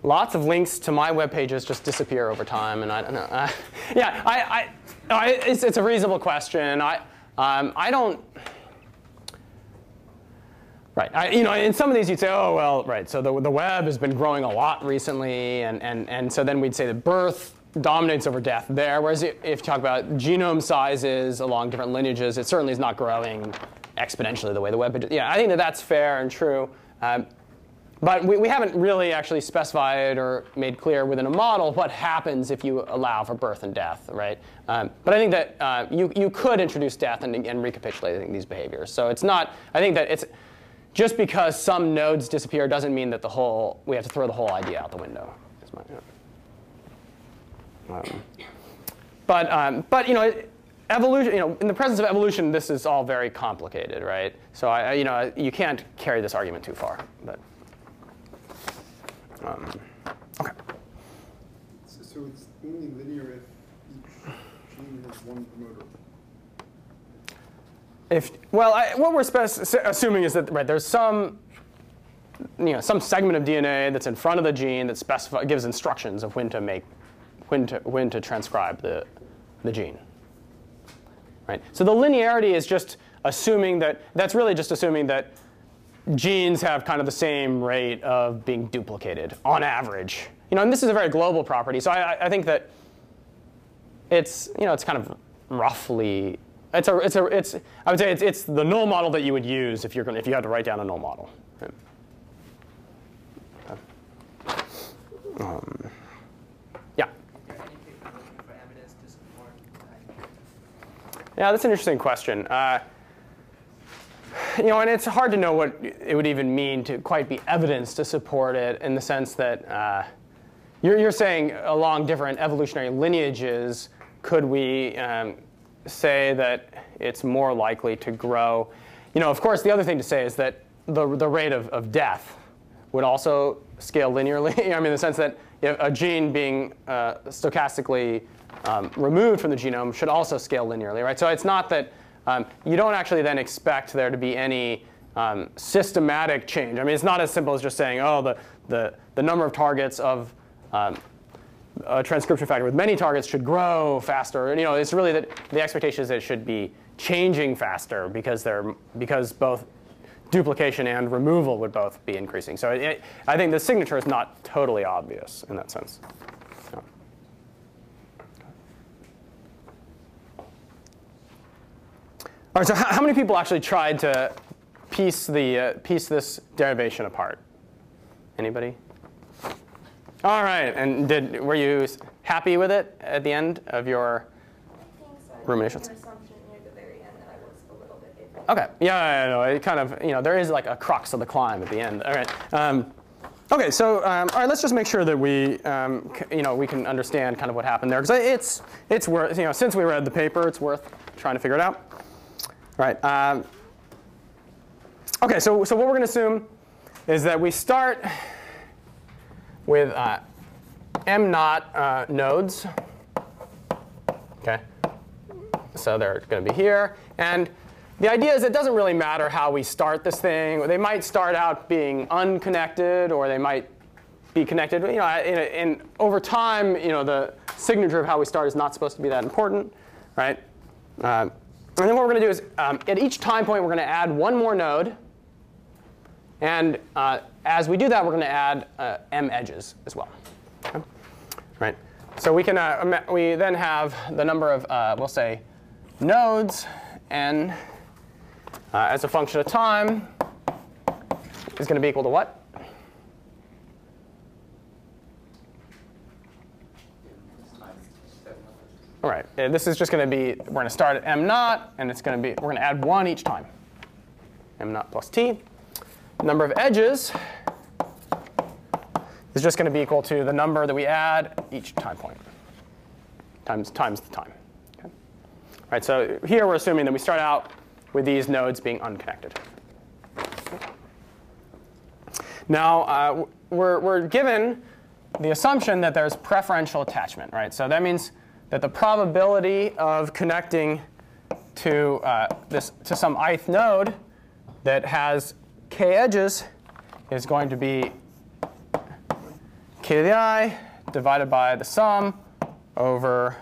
lots of links to my web pages just disappear over time, and I don't know. Uh, yeah, I, I, I, it's, it's a reasonable question. I, um, I don't. Right. I, you know, in some of these, you'd say, oh, well, right. So the, the web has been growing a lot recently, and, and, and so then we'd say that birth dominates over death there. Whereas if you talk about genome sizes along different lineages, it certainly is not growing exponentially the way the web. Yeah, I think that that's fair and true. Um, but we, we haven't really actually specified or made clear within a model what happens if you allow for birth and death, right? Um, but I think that uh, you, you could introduce death and, and recapitulating these behaviors. So it's not, I think that it's, just because some nodes disappear doesn't mean that the whole, we have to throw the whole idea out the window. Um, but, um, but you know, evolution, you know, in the presence of evolution, this is all very complicated, right? So I, you know, you can't carry this argument too far. But. Um, okay. So, so it's only linear if each gene has one promoter. If well, I, what we're assuming is that right there's some you know some segment of DNA that's in front of the gene that specify, gives instructions of when to make when to when to transcribe the the gene. Right. So the linearity is just assuming that that's really just assuming that genes have kind of the same rate of being duplicated on average. You know, and this is a very global property, so I, I think that it's you know it's kind of roughly it's a it's a it's I would say it's it's the null model that you would use if you're going if you had to write down a null model. um, yeah. Is there any paper looking for evidence to support that? Yeah, that's an interesting question. Uh, you know, and it's hard to know what it would even mean to quite be evidence to support it in the sense that uh, you're, you're saying along different evolutionary lineages, could we um, say that it's more likely to grow? You know, of course, the other thing to say is that the, the rate of, of death would also scale linearly. I mean, in the sense that a gene being uh, stochastically um, removed from the genome should also scale linearly, right? So it's not that um, you don't actually then expect there to be any um, systematic change. I mean, it's not as simple as just saying, oh, the, the, the number of targets of um, a transcription factor with many targets should grow faster. You know, it's really that the expectation is that it should be changing faster because they're because both duplication and removal would both be increasing. So it, I think the signature is not totally obvious in that sense. No. All right, so how, how many people actually tried to piece, the, uh, piece this derivation apart? Anybody? All right, and did, were you happy with it at the end of your ruminations? An assumption near the very end that I was a little bit iffy. Okay. Yeah, yeah, no, it kind of, you know, there is like a crux of the climb at the end. All right. Um, okay, so um, all right, let's just make sure that we, um, c- you know, we can understand kind of what happened there because it's it's worth, you know, since we read the paper, it's worth trying to figure it out. All right. Um, okay, so so what we're going to assume is that we start with uh, m naught uh, nodes. Okay. So they're going to be here. And the idea is it doesn't really matter how we start this thing. They might start out being unconnected, or they might be connected. You know, in, over time, you know, the signature of how we start is not supposed to be that important, right? Uh, and then what we're going to do is, um, at each time point, we're going to add one more node. And uh, as we do that, we're going to add uh, m edges as well. Okay? Right. So we can uh, we then have the number of uh, we'll say nodes n uh, as a function of time is going to be equal to what? All right. uh, This is just going to be we're going to start at m naught, and it's going to be we're going to add one each time. m naught plus t. Number of edges is just going to be equal to the number that we add each time point times times the time. Okay? All right. So here we're assuming that we start out with these nodes being unconnected. Now uh, we're, we're given the assumption that there's preferential attachment, right? So that means that the probability of connecting to uh, this to some ith node that has k edges is going to be k to the i divided by the sum over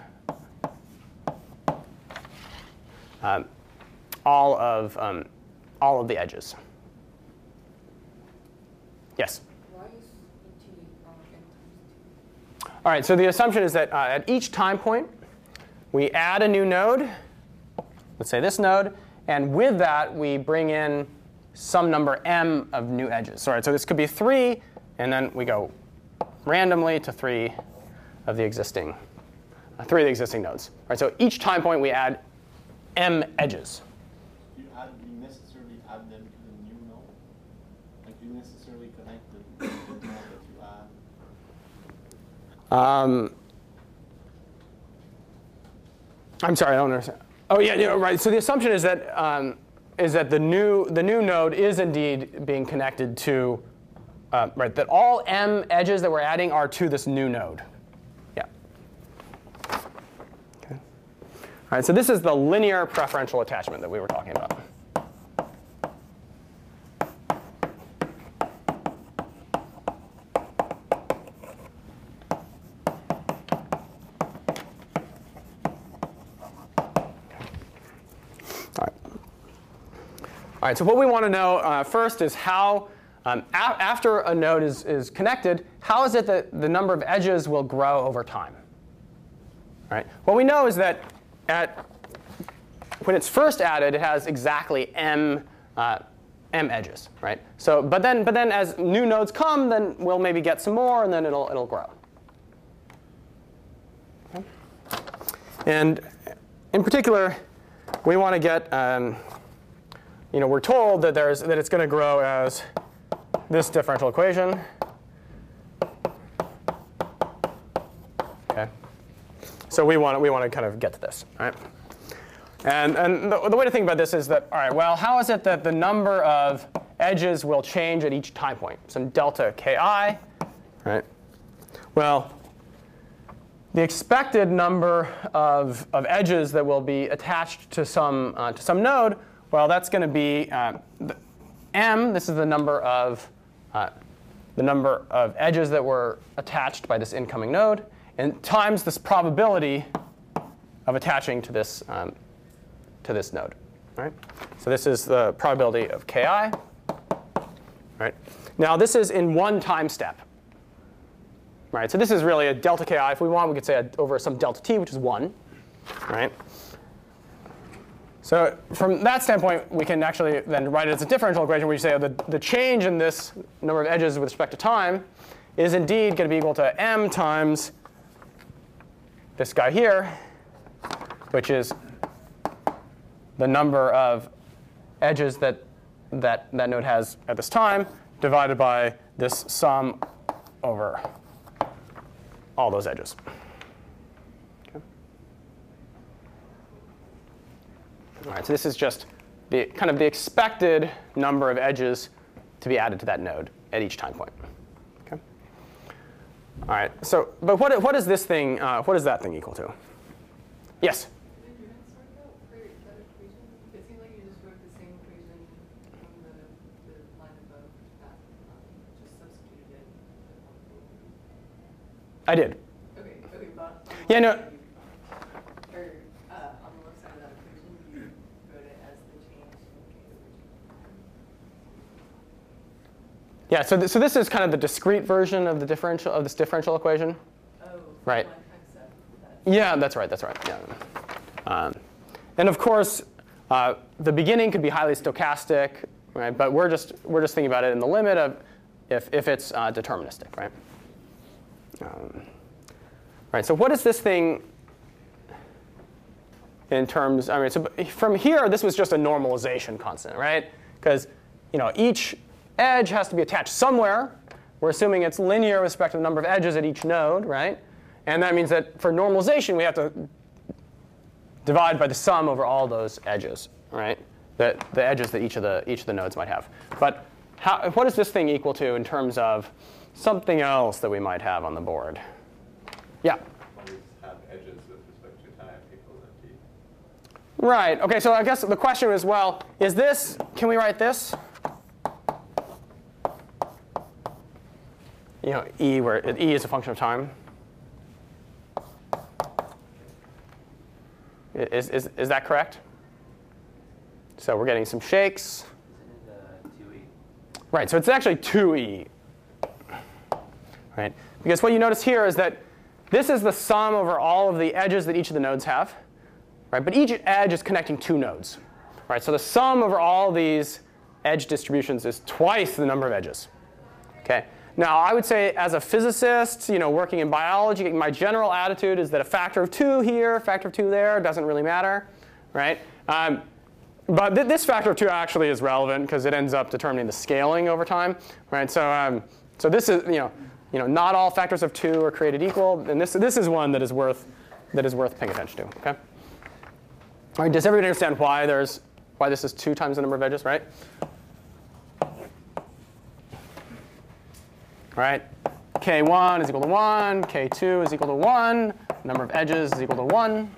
um, all of um, all of the edges. Yes. Why is ET n times two? All right, so the assumption is that uh, at each time point, we add a new node, let's say this node, and with that, we bring in some number m of new edges. All right, so this could be 3, and then we go randomly to 3 of the existing, uh, 3 of the existing nodes. All right, so each time point, we add m edges. You add, you necessarily add them to the new node? Like you necessarily connect the, the node that you add? Um, I'm sorry, I don't understand. Oh yeah, yeah, right. So the assumption is that um, is that the new the new node is indeed being connected to uh, right that all m edges that we're adding are to this new node. Yeah. Okay. All right. So this is the linear preferential attachment that we were talking about. So what we want to know uh, first is how, um, after a node is, is connected, how is it that the number of edges will grow over time? All right. What we know is that at, when it's first added, it has exactly m, uh, m edges, right? So, but then, but then as new nodes come, then we'll maybe get some more, and then it'll it'll grow. Okay. And in particular, we want to get, um, you know, we're told that there's that it's going to grow as this differential equation. Okay. So we want we want to kind of get to this, right? And, and the, the, way to think about this is that, all right, well, how is it that the number of edges will change at each time point? Some delta ki, right? Well, the expected number of, of edges that will be attached to some, uh, to some node, well, that's going to be uh, m. This is the number of uh, the number of edges that were attached by this incoming node, and times this probability of attaching to this um, to this node. Right? So this is the probability of ki. Right? Now this is in one time step. Right? So this is really a delta ki. If we want, we could say a, over some delta t, which is 1. Right? So from that standpoint, we can actually then write it as a differential equation where you say oh, the, the change in this number of edges with respect to time is indeed going to be equal to m times this guy here, which is the number of edges that that, that node has at this time divided by this sum over all those edges. All right, so this is just the kind of the expected number of edges to be added to that node at each time point. Okay. All right. So, but what what is this thing? Uh, what is that thing equal to? Yes. I did. Okay, okay, but. Yeah, no. Or, uh, on the left side of that equation, you wrote it as the change Yeah, so, th so this is kind of the discrete version of the differential of this differential equation. Oh, right. That. Yeah, that's right. That's right. Yeah. Um, and of course, uh, the beginning could be highly stochastic, right? But we're just we're just thinking about it in the limit of if if it's uh, deterministic, right? Um, right, so what is this thing in terms, I mean, so from here, this was just a normalization constant, right? Because you know, each edge has to be attached somewhere. We're assuming it's linear with respect to the number of edges at each node, right? And that means that for normalization, we have to divide by the sum over all those edges, right? The, the edges that each of the, each of the nodes might have. But how, what is this thing equal to in terms of something else that we might have on the board. Yeah? Right. OK, so I guess the question is, well, is this, can we write this? You know, e, where e is a function of time. Is, is, is that correct? So we're getting some shakes. Right, so it's actually 2e right? Because what you notice here is that this is the sum over all of the edges that each of the nodes have, right? But each edge is connecting two nodes, right? So the sum over all these edge distributions is twice the number of edges, okay? Now, I would say as a physicist, you know, working in biology, my general attitude is that a factor of two here, a factor of two there, doesn't really matter, right? Um, but th this factor of two actually is relevant because it ends up determining the scaling over time, right? So, um, so this is, you know, you know, not all factors of two are created equal, and this, this is one that is worth that is worth paying attention to. Okay. All right. Does everybody understand why there's why this is two times the number of edges, right? Right. K1 is equal to 1. K2 is equal to 1. Number of edges is equal to 1.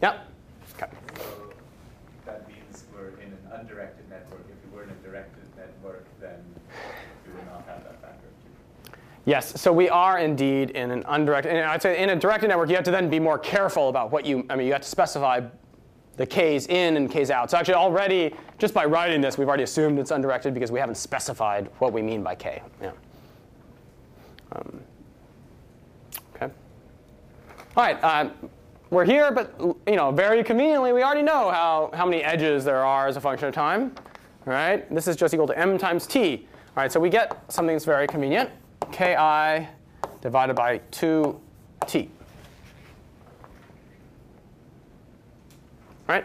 Yep. that means we're in an undirected network if we were in a directed network then Yes, so we are indeed in an undirected, and I'd say in a directed network, you have to then be more careful about what you, I mean, you have to specify the k's in and k's out. So actually already, just by writing this, we've already assumed it's undirected because we haven't specified what we mean by k. Yeah. Um, okay. All right, uh, we're here, but you know, very conveniently, we already know how, how many edges there are as a function of time. All right? This is just equal to m times t. All right, so we get something that's very convenient, ki divided by 2t. Right?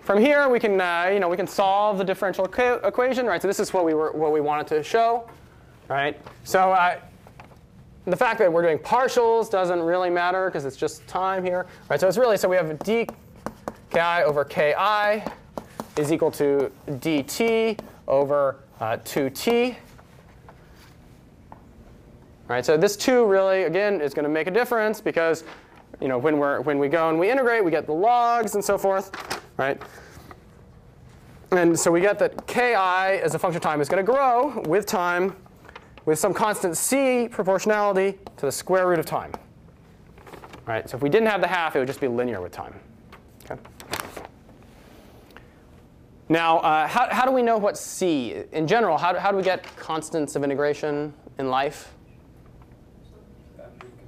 From here, we can, uh, you know, we can solve the differential equation. Right? So this is what we, were, what we wanted to show. Right? So uh, the fact that we're doing partials doesn't really matter because it's just time here. Right? So it's really, so we have d ki over ki is equal to dt over uh, 2t. Right, so this 2 really, again, is going to make a difference because you know, when, we're, when we go and we integrate, we get the logs and so forth. Right? And so we get that ki as a function of time is going to grow with time with some constant c proportionality to the square root of time. Right? So if we didn't have the half, it would just be linear with time. Okay? Now, uh, how, how do we know what c? In general, how do, how do we get constants of integration in life?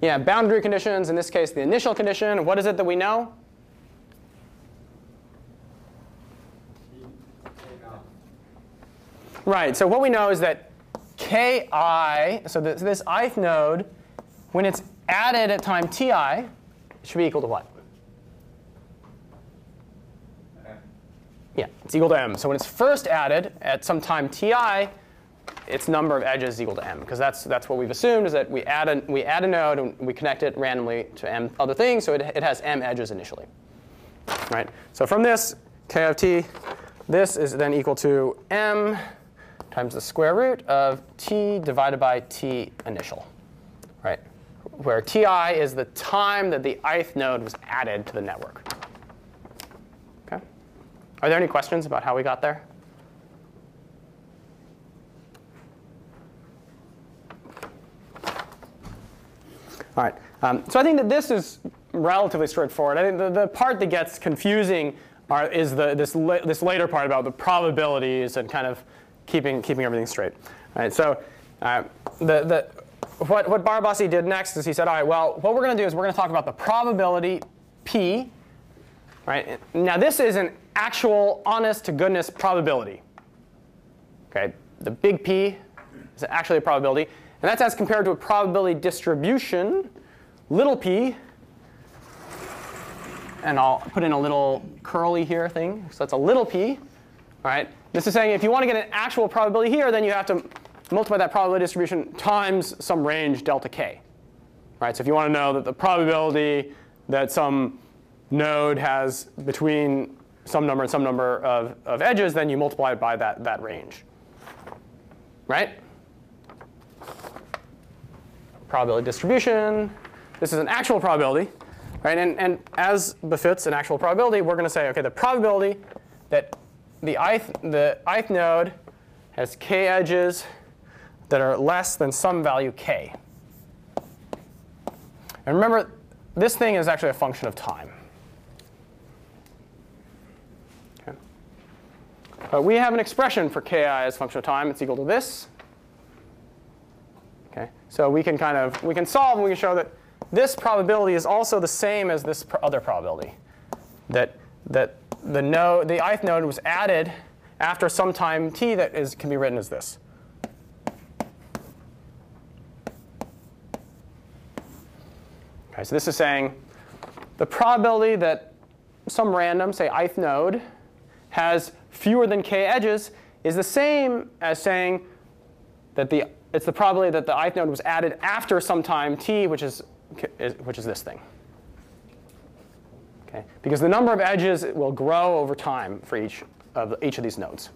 Yeah, boundary conditions, in this case, the initial condition. What is it that we know? Right, so what we know is that ki, so this, this ith node, when it's added at time ti, it should be equal to what? Yeah, it's equal to m. So when it's first added at some time ti, its number of edges is equal to m, because that's, that's what we've assumed is that we add, a, we add a node and we connect it randomly to m other things, so it, it has m edges initially. Right? So from this, k of t, this is then equal to m times the square root of t divided by t initial, right? Where ti is the time that the ith node was added to the network. Okay? Are there any questions about how we got there? All right. Um, so I think that this is relatively straightforward. I think the, the part that gets confusing are, is the, this, la this later part about the probabilities and kind of keeping, keeping everything straight. All right, so uh, the, the, what, what Barabási did next is he said, all right, well, what we're going to do is we're going to talk about the probability P. Right? Now, this is an actual, honest to goodness probability. Okay? The big P is actually a probability. And that's as compared to a probability distribution, little p. And I'll put in a little curly here thing. So that's a little p. All right? This is saying if you want to get an actual probability here, then you have to multiply that probability distribution times some range delta k. Right? So if you want to know that the probability that some node has between some number and some number of, of edges, then you multiply it by that, that range. Right? Probability distribution. This is an actual probability. Right? And, and as befits an actual probability, we're going to say, OK, the probability that the ith, the ith node has k edges that are less than some value k. And remember, this thing is actually a function of time. Okay. We have an expression for ki as a function of time. It's equal to this. Okay. So we can kind of we can solve and we can show that this probability is also the same as this other probability. That that the node, the ith node was added after some time t that is, can be written as this. Okay, so this is saying the probability that some random, say ith node, has fewer than k edges is the same as saying that the it's the probability that the ith node was added after some time t, which is, which is this thing. Okay? Because the number of edges will grow over time for each of, each of these nodes.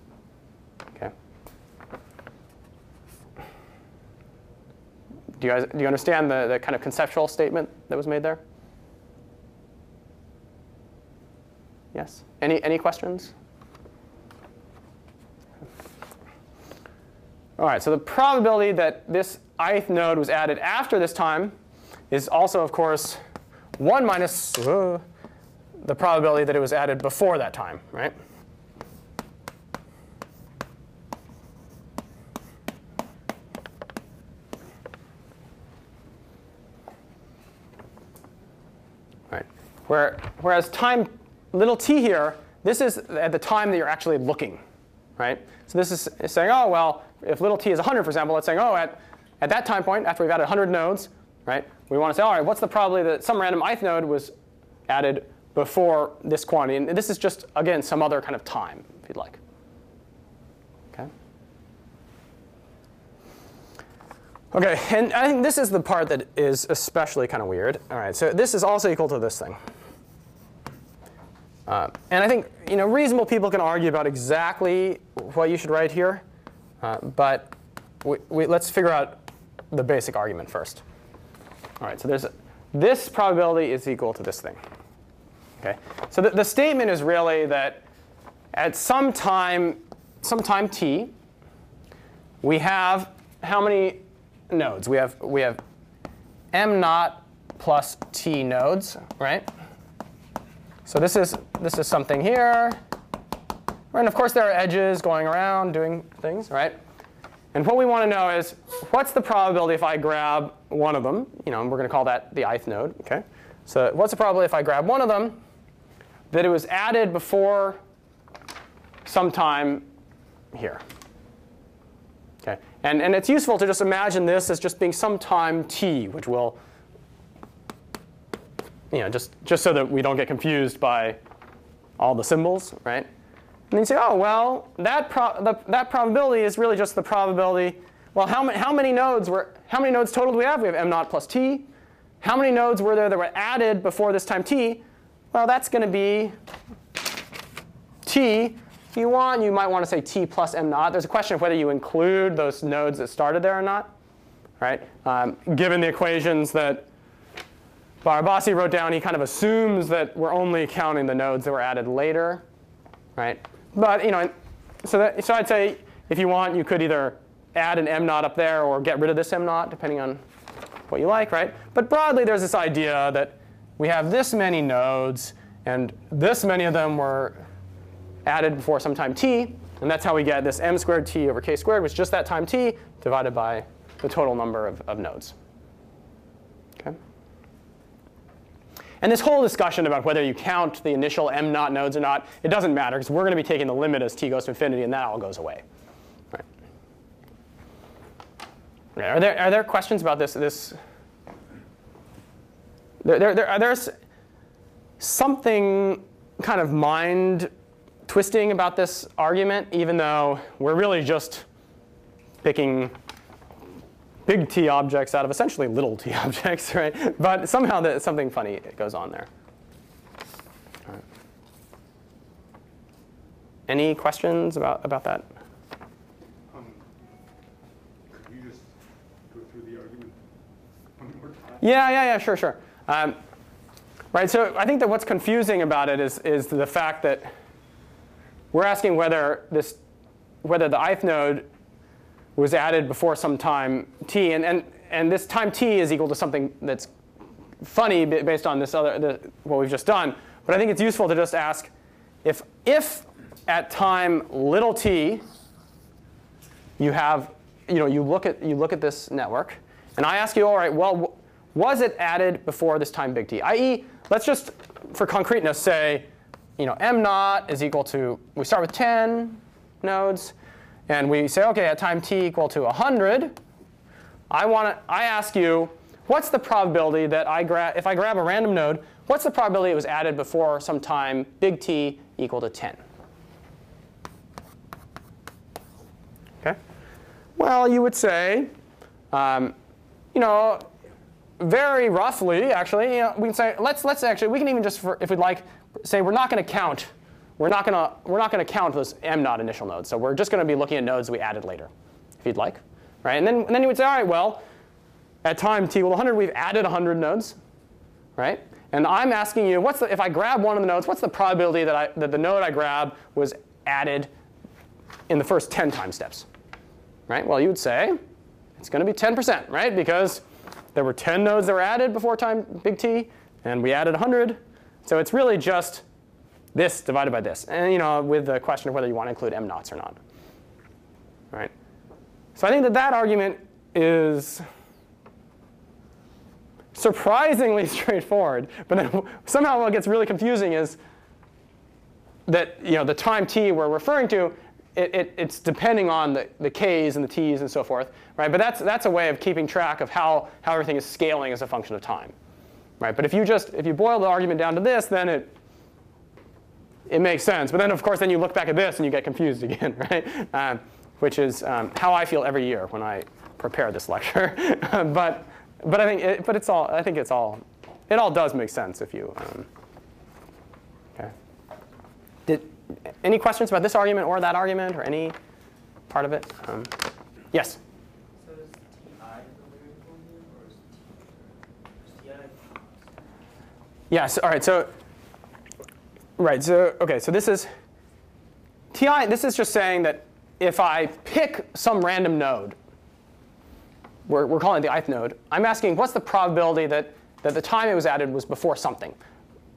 Okay? Do you guys do you understand the, the kind of conceptual statement that was made there? Yes? Any, any questions? All right, so the probability that this ith node was added after this time is also, of course, 1 minus uh, the probability that it was added before that time, right? Right. Where, whereas time little t here, this is at the time that you're actually looking, right? So this is saying, oh, well, if little t is 100, for example, it's saying, oh, at, at that time point, after we've added 100 nodes, right, we want to say, all right, what's the probability that some random ith node was added before this quantity? And this is just, again, some other kind of time, if you'd like. Okay. Okay, and I think this is the part that is especially kind of weird. All right, so this is also equal to this thing. Uh, and I think you know reasonable people can argue about exactly what you should write here, uh, but we, we, let's figure out the basic argument first. All right, so there's this probability is equal to this thing. Okay, so the, the statement is really that at some time, some time t, we have how many nodes? We have we have m naught plus t nodes, right? So this is, this is something here. And of course, there are edges going around doing things, right? And what we want to know is, what's the probability if I grab one of them? You know, and we're going to call that the ith node. Okay. So what's the probability if I grab one of them that it was added before sometime here? Okay. And, and it's useful to just imagine this as just being some time t, which will you know, just, just so that we don't get confused by all the symbols, right? And you say, oh, well, that, pro the, that probability is really just the probability. Well, how, ma how many nodes were, how many nodes total do we have? We have m naught plus t. How many nodes were there that were added before this time t? Well, that's going to be t. If you want, you might want to say t plus m naught. There's a question of whether you include those nodes that started there or not, right? Um, given the equations that Barabási wrote down, he kind of assumes that we're only counting the nodes that were added later, right? But you know, so that, so I'd say if you want, you could either add an m naught up there or get rid of this m naught, depending on what you like, right? But broadly, there's this idea that we have this many nodes, and this many of them were added before some time t, and that's how we get this m squared t over k squared, which is just that time t divided by the total number of, of nodes. And this whole discussion about whether you count the initial m naught nodes or not, it doesn't matter because we're going to be taking the limit as t goes to infinity, and that all goes away. Are there are there questions about this this? There, there, there, there's something kind of mind twisting about this argument, even though we're really just picking big T objects out of essentially little t objects, right? But somehow that something funny goes on there. Right. Any questions about, about that? Um, could you just go through the argument one more time? Yeah, yeah, yeah, sure, sure. Um, right, so I think that what's confusing about it is, is the fact that we're asking whether this, whether the ith node was added before some time t, and, and, and this time t is equal to something that's funny based on this other the, what we've just done. But I think it's useful to just ask if if at time little t you have you know you look at you look at this network, and I ask you, all right, well, was it added before this time big T? I.e., let's just for concreteness say, you know, m naught is equal to we start with 10 nodes and we say, OK, at time t equal to 100, I, want to, I ask you, what's the probability that I grab, if I grab a random node, what's the probability it was added before some time big T equal to 10? Okay. Well, you would say, um, you know, very roughly, actually, you know, we can say, let's, let's actually, we can even just, for, if we'd like, say we're not going to count we're not going to we're not to count those m not initial nodes. So we're just going to be looking at nodes we added later, if you'd like, right? And then and then you would say, all right, well, at time t equal 100, we've added 100 nodes, right? And I'm asking you, what's the if I grab one of the nodes, what's the probability that I that the node I grab was added in the first 10 time steps, right? Well, you would say it's going to be 10%, right? Because there were 10 nodes that were added before time big T, and we added 100. So it's really just this divided by this. And you know, with the question of whether you want to include m naughts or not. Right? So I think that that argument is surprisingly straightforward. But then somehow what gets really confusing is that you know, the time t we're referring to, it, it, it's depending on the, the k's and the t's and so forth. Right? But that's, that's a way of keeping track of how, how everything is scaling as a function of time. Right? But if you just if you boil the argument down to this, then it it makes sense. But then of course then you look back at this and you get confused again, right? Um, which is um, how I feel every year when I prepare this lecture. but but I think it, but it's all I think it's all it all does make sense if you. Um, okay. Did any questions about this argument or that argument or any part of it? Um, yes. So is Ti the variable here, or is Ti? Is Ti Yes. All right. So right. So okay. So this is Ti. This is just saying that if I pick some random node, we're, we're calling it the ith node. I'm asking what's the probability that that the time it was added was before something,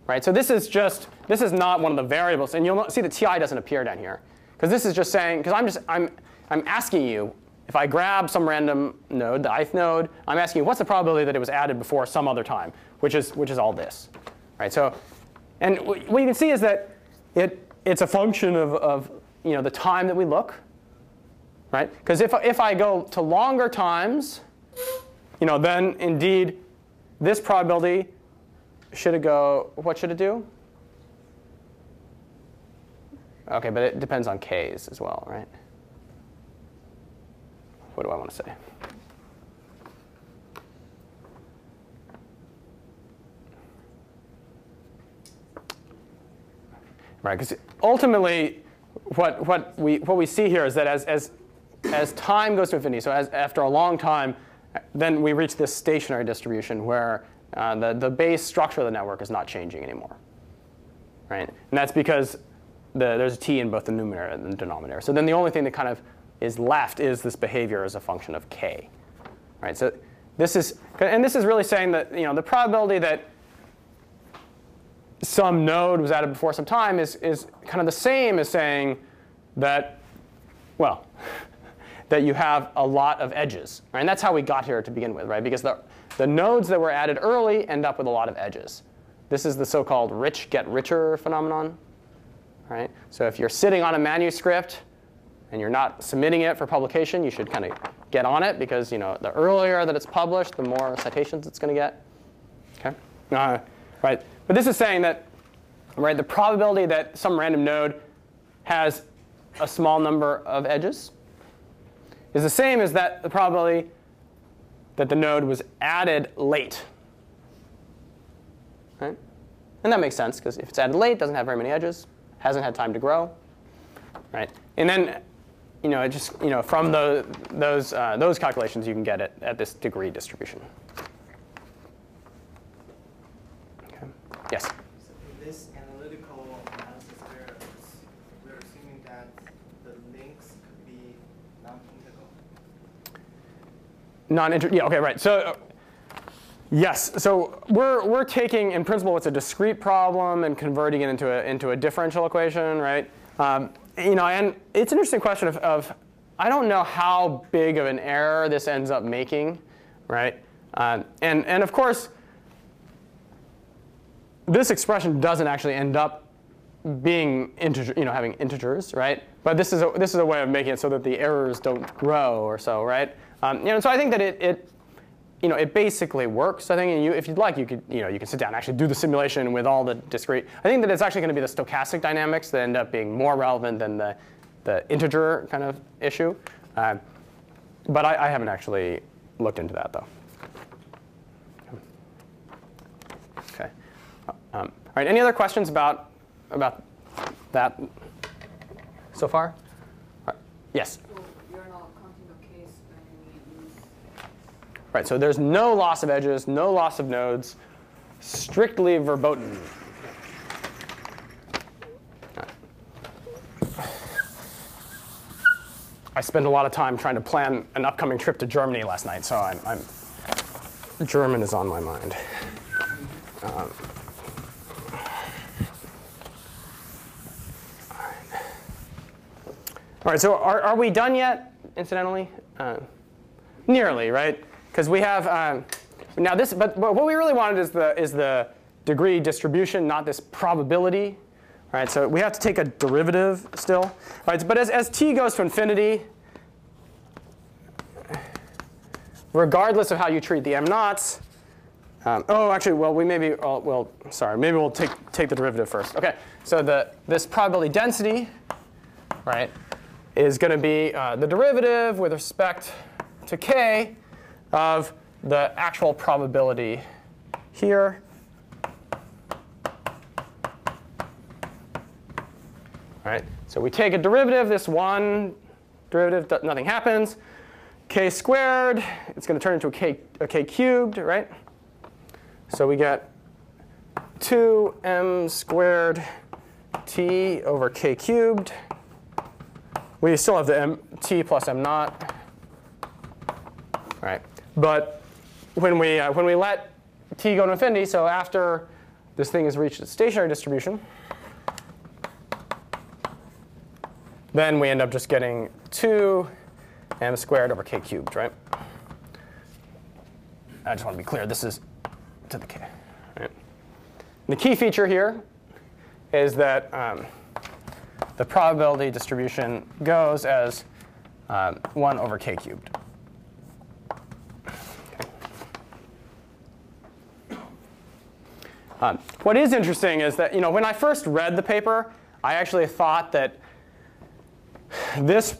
right? So this is just this is not one of the variables, and you'll see the Ti doesn't appear down here because this is just saying because I'm just I'm I'm asking you if I grab some random node, the ith node, I'm asking you what's the probability that it was added before some other time, which is which is all this, right? So, and what you can see is that it it's a function of, of you know the time that we look, right? Because if if I go to longer times, you know, then indeed this probability should it go? What should it do? Okay, but it depends on k's as well, right? What do I want to say? Right, because ultimately, what, what, we, what we see here is that as, as, as time goes to infinity, so as, after a long time, then we reach this stationary distribution where uh, the, the base structure of the network is not changing anymore. Right? And that's because the, there's a t in both the numerator and the denominator. So then the only thing that kind of is left is this behavior as a function of k. Right? So this is, and this is really saying that you know, the probability that some node was added before some time is, is kind of the same as saying that, well, that you have a lot of edges. Right? And that's how we got here to begin with, right? Because the, the nodes that were added early end up with a lot of edges. This is the so-called rich get richer phenomenon. Right? So if you're sitting on a manuscript and you're not submitting it for publication, you should kind of get on it because you know the earlier that it's published, the more citations it's going to get. Okay? Uh, right. But this is saying that right, the probability that some random node has a small number of edges is the same as that the probability that the node was added late. Right? And that makes sense because if it's added late, it doesn't have very many edges, hasn't had time to grow. Right? And then you know, just you know, from the, those uh, those calculations, you can get it at this degree distribution. Okay. Yes. So in this analytical analysis, we're, we're assuming that the links could be non-integral. Non-inter. Yeah. Okay. Right. So. Uh, Yes, so we're, we're taking, in principle, it's a discrete problem and converting it into a, into a differential equation, right? Um, you know, and it's an interesting question of, of, I don't know how big of an error this ends up making, right? Um, and, and of course, this expression doesn't actually end up being integer, you know, having integers, right? But this is a, this is a way of making it so that the errors don't grow or so, right? Um, you know, so I think that it, it you know, it basically works. I think, and you, if you'd like, you could, you know, you can sit down and actually do the simulation with all the discrete. I think that it's actually going to be the stochastic dynamics that end up being more relevant than the, the integer kind of issue. Uh, but I, I, haven't actually looked into that though. Okay. Um, all right. Any other questions about about that so far? Right. Yes. Right, so there's no loss of edges, no loss of nodes, strictly verboten. I spent a lot of time trying to plan an upcoming trip to Germany last night, so I'm, I'm German is on my mind. Um, all right, so are, are we done yet, incidentally? Uh, nearly, right? Because we have, um, Now this, but, but what we really wanted is the, is the degree distribution, not this probability. Right, so we have to take a derivative still. Right, but as, as t goes to infinity, regardless of how you treat the m naughts, um, oh, actually, well, we maybe, uh, well, sorry, maybe we'll take, take the derivative first. OK, so the, this probability density, right, is going to be uh, the derivative with respect to k of the actual probability here. Right? So we take a derivative, this one derivative, nothing happens. k squared, it's going to turn into a k, a k cubed, right? So we get 2m squared t over k cubed. We still have the m, t plus m naught, right? But when we, uh, when we let t go to infinity, so after this thing has reached its stationary distribution, then we end up just getting 2 m squared over k cubed, right? I just want to be clear. This is to the k. Right? The key feature here is that um, the probability distribution goes as um, 1 over k cubed. Um, what is interesting is that you know when I first read the paper, I actually thought that this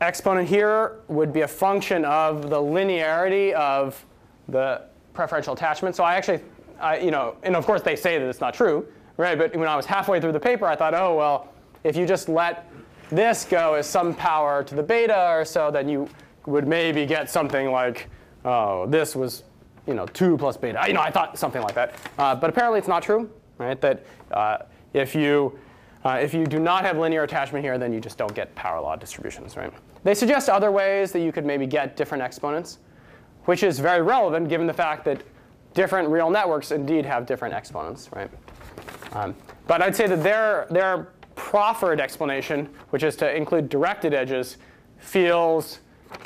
exponent here would be a function of the linearity of the preferential attachment. So I actually, I, you know, and of course they say that it's not true, right? But when I was halfway through the paper, I thought, oh well, if you just let this go as some power to the beta or so, then you would maybe get something like, oh, this was, you know, two plus beta. You know, I thought something like that. Uh, but apparently it's not true, right? That uh, if you uh, if you do not have linear attachment here, then you just don't get power law distributions, right? They suggest other ways that you could maybe get different exponents, which is very relevant given the fact that different real networks indeed have different exponents, right? Um, but I'd say that their, their proffered explanation, which is to include directed edges, feels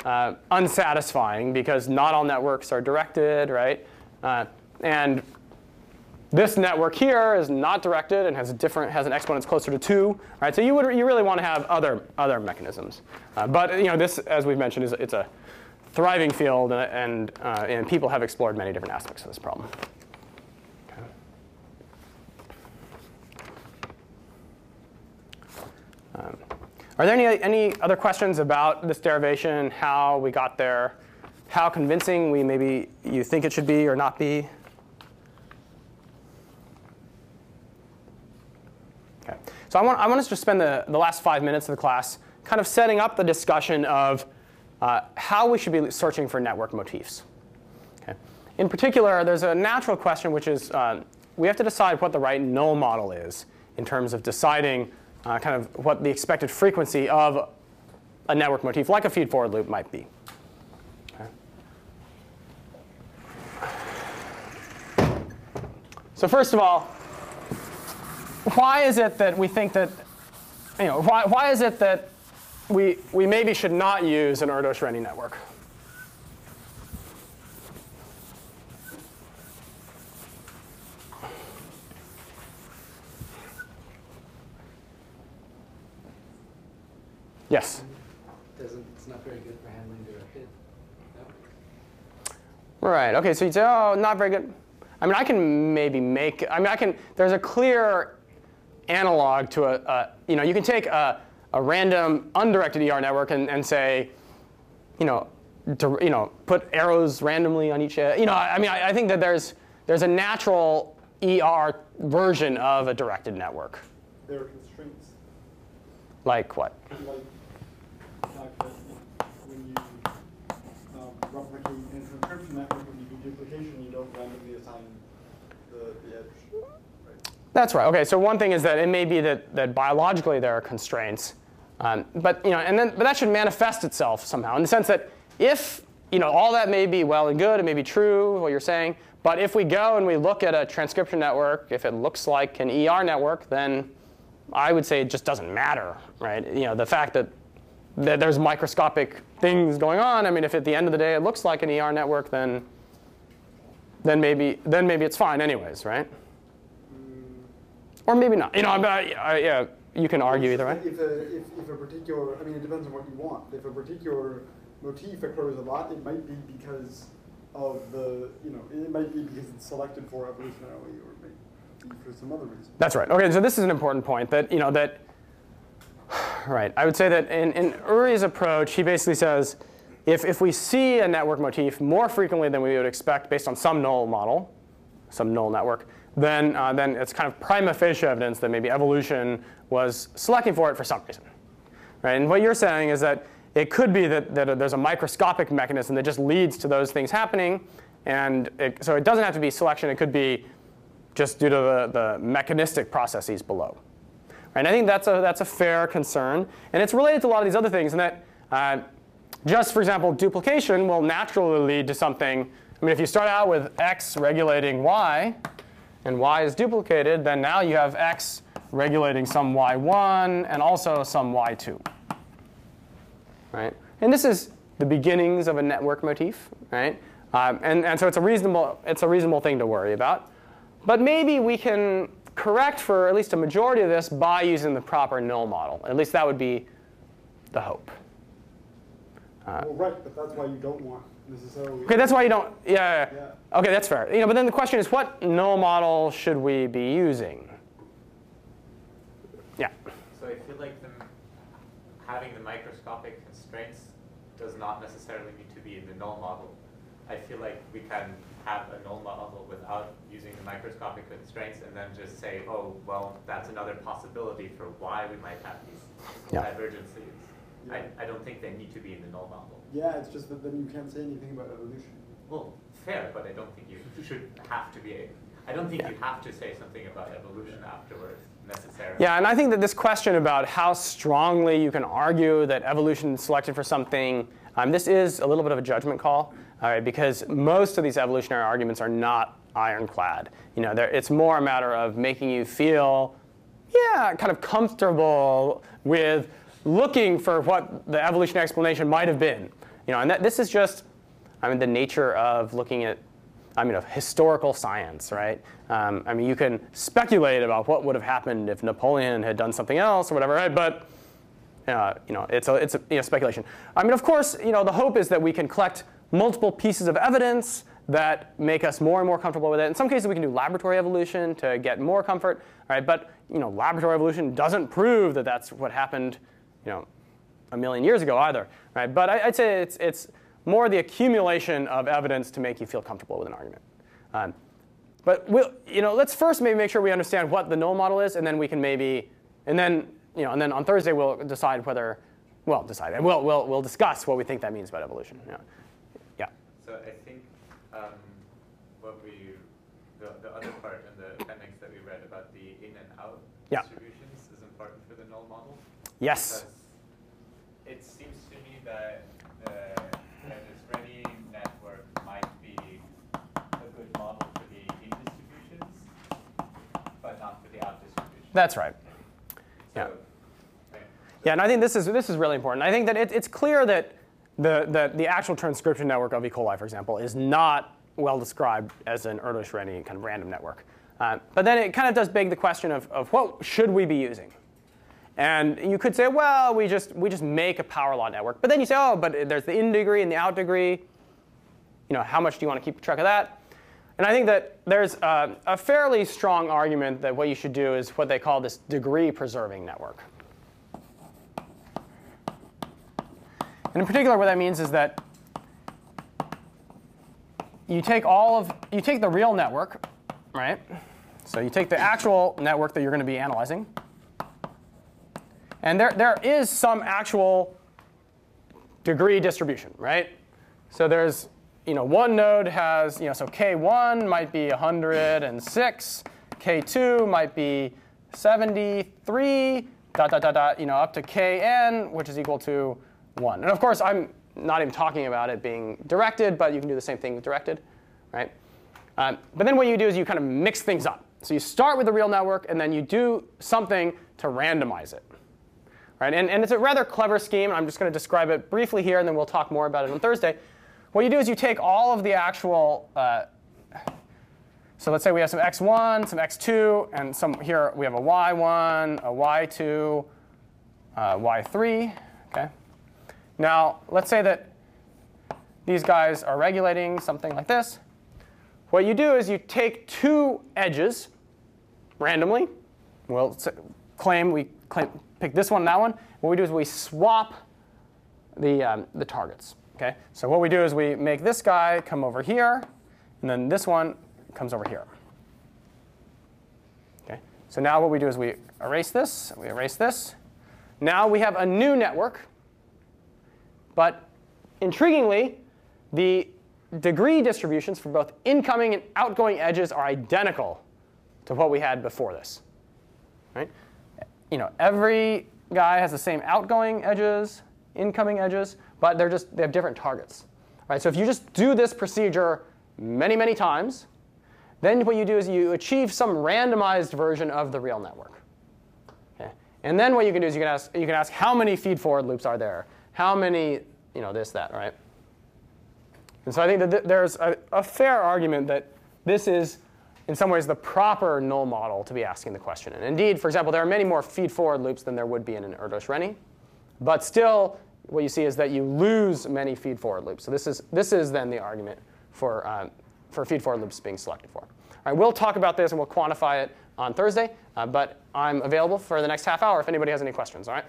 uh, unsatisfying because not all networks are directed, right? Uh, and this network here is not directed and has a different has an exponent closer to two, right? So you would you really want to have other other mechanisms. Uh, but you know this, as we've mentioned, is it's a thriving field, and and, uh, and people have explored many different aspects of this problem. Are there any any other questions about this derivation? How we got there? How convincing we maybe you think it should be or not be? Okay. So I want, I want us to spend the, the last five minutes of the class kind of setting up the discussion of uh, how we should be searching for network motifs. Okay. In particular, there's a natural question, which is uh, we have to decide what the right null model is in terms of deciding uh, kind of what the expected frequency of a network motif, like a feed-forward loop, might be. So first of all, why is it that we think that, you know, why, why is it that we, we maybe should not use an Erdős-Renyi network? Yes? Doesn't, it's not very good for handling directed networks. Right. OK, so you'd say, oh, not very good. I mean, I can maybe make, I mean, I can, there's a clear analog to a, a you know, you can take a, a random undirected ER network and, and say, you know, to, you know, put arrows randomly on each, you know, I, I mean, I, I think that there's, there's a natural ER version of a directed network. There are constraints. Like what? Like, like that when you um, replicate in an transcription network, when you do duplication, you don't randomly assign the, the edge. That's right. OK, so one thing is that it may be that, that biologically there are constraints. Um, but, you know, and then, but that should manifest itself somehow in the sense that if you know, all that may be well and good, it may be true, what you're saying, but if we go and we look at a transcription network, if it looks like an ER network, then I would say it just doesn't matter, right? You know, the fact that, that there's microscopic things going on, I mean, if at the end of the day it looks like an ER network, then then maybe then maybe it's fine anyways, right? Or maybe not. You know, but, uh, yeah, you can argue either way. If a, if, if a particular, I mean, it depends on what you want. If a particular motif occurs a lot, it might be because of the, you know, it might be because it's selected for evolutionarily, or maybe for some other reason. That's right. Okay, so this is an important point that, you know, that, right, I would say that in, in Uri's approach, he basically says, if, if we see a network motif more frequently than we would expect based on some null model, some null network, then, uh, then it's kind of prima facie evidence that maybe evolution was selecting for it for some reason. Right? And what you're saying is that it could be that, that there's a microscopic mechanism that just leads to those things happening. And it, so it doesn't have to be selection. It could be just due to the, the mechanistic processes below. And I think that's a, that's a fair concern. And it's related to a lot of these other things in that uh, just, for example, duplication will naturally lead to something. I mean, if you start out with x regulating y, and y is duplicated, then now you have x regulating some y1 and also some y2. Right? And this is the beginnings of a network motif, right? Um, and, and so it's a reasonable it's a reasonable thing to worry about. But maybe we can correct for at least a majority of this by using the proper null model. At least that would be the hope. Uh, well, right, but that's why you don't want necessarily. Okay, that's why you don't. Yeah, yeah. yeah. Okay, that's fair. You know, but then the question is, what null model should we be using? Yeah. So I feel like the, having the microscopic constraints does not necessarily need to be in the null model. I feel like we can have a null model without using the microscopic constraints and then just say, oh, well, that's another possibility for why we might have these yeah. divergences. Yeah. I, I don't think they need to be in the null model. Yeah, it's just that then you can't say anything about evolution. Well, fair, but I don't think you should have to be. I don't think yeah. you have to say something about evolution afterwards necessarily. Yeah, and I think that this question about how strongly you can argue that evolution selected for something, um, this is a little bit of a judgment call, all right, because most of these evolutionary arguments are not ironclad. You know, it's more a matter of making you feel, yeah, kind of comfortable with looking for what the evolutionary explanation might have been. You know, and that, this is just, I mean, the nature of looking at, I mean, of historical science, right? Um, I mean, you can speculate about what would have happened if Napoleon had done something else or whatever, right? But uh, you know, it's a, it's a you know, speculation. I mean, of course, you know, the hope is that we can collect multiple pieces of evidence that make us more and more comfortable with it. In some cases, we can do laboratory evolution to get more comfort, right? But you know, laboratory evolution doesn't prove that that's what happened you know, a million years ago either, right? But I, would say it's, it's more the accumulation of evidence to make you feel comfortable with an argument. Um, but we'll, you know, let's first maybe make sure we understand what the null model is, and then we can maybe, and then, you know, and then on Thursday we'll decide whether, well, decide, and we'll, we'll, we'll discuss what we think that means about evolution. So I think um, what we, the, the other part in the appendix that we read about the in and out yeah. distributions is important for the null model. Yes. It seems to me that the Erdős-Renyi network might be a good model for the in distributions, but not for the out distributions. That's right. So, yeah. Yeah, and I think this is this is really important. I think that it, it's clear that the, the the actual transcription network of E. coli, for example, is not well described as an Erdős-Renyi kind of random network. Uh, but then it kind of does beg the question of, of what should we be using? And you could say, well, we just, we just make a power law network. But then you say, oh, but there's the in degree and the out degree. You know, how much do you want to keep track of that? And I think that there's a, a fairly strong argument that what you should do is what they call this degree preserving network. And in particular, what that means is that you take all of, you take the real network, right? So you take the actual network that you're going to be analyzing, and there, there is some actual degree distribution, right? So there's, you know, one node has, you know, so K1 might be 106, K2 might be 73, dot, dot, dot, dot, you know, up to Kn, which is equal to 1. And of course, I'm not even talking about it being directed, but you can do the same thing with directed, right? Um, but then what you do is you kind of mix things up. So you start with the real network, and then you do something to randomize it. Right? And, and it's a rather clever scheme. I'm just going to describe it briefly here, and then we'll talk more about it on Thursday. What you do is you take all of the actual uh, So let's say we have some x1, some x2, and some here we have a y1, a y2, uh, y3. Okay. Now let's say that these guys are regulating something like this. What you do is you take two edges randomly. We'll claim we claim, pick this one and that one. What we do is we swap the, um, the targets. Okay? So what we do is we make this guy come over here, and then this one comes over here. Okay? So now what we do is we erase this, we erase this. Now we have a new network, but intriguingly, the degree distributions for both incoming and outgoing edges are identical to what we had before this. Right? You know, every guy has the same outgoing edges, incoming edges, but they're just they have different targets. Right? So if you just do this procedure many, many times, then what you do is you achieve some randomized version of the real network. Okay? And then what you can do is you can ask you can ask how many feed forward loops are there? How many, you know, this, that, right? And so I think that th there's a, a, fair argument that this is, in some ways, the proper null model to be asking the question. And indeed, for example, there are many more feed-forward loops than there would be in an Erdős-Renyi. But still, what you see is that you lose many feed-forward loops. So this is, this is then the argument for, um, for feed-forward loops being selected for. All right, we'll talk about this and we'll quantify it on Thursday. Uh, but I'm available for the next half hour if anybody has any questions. All right.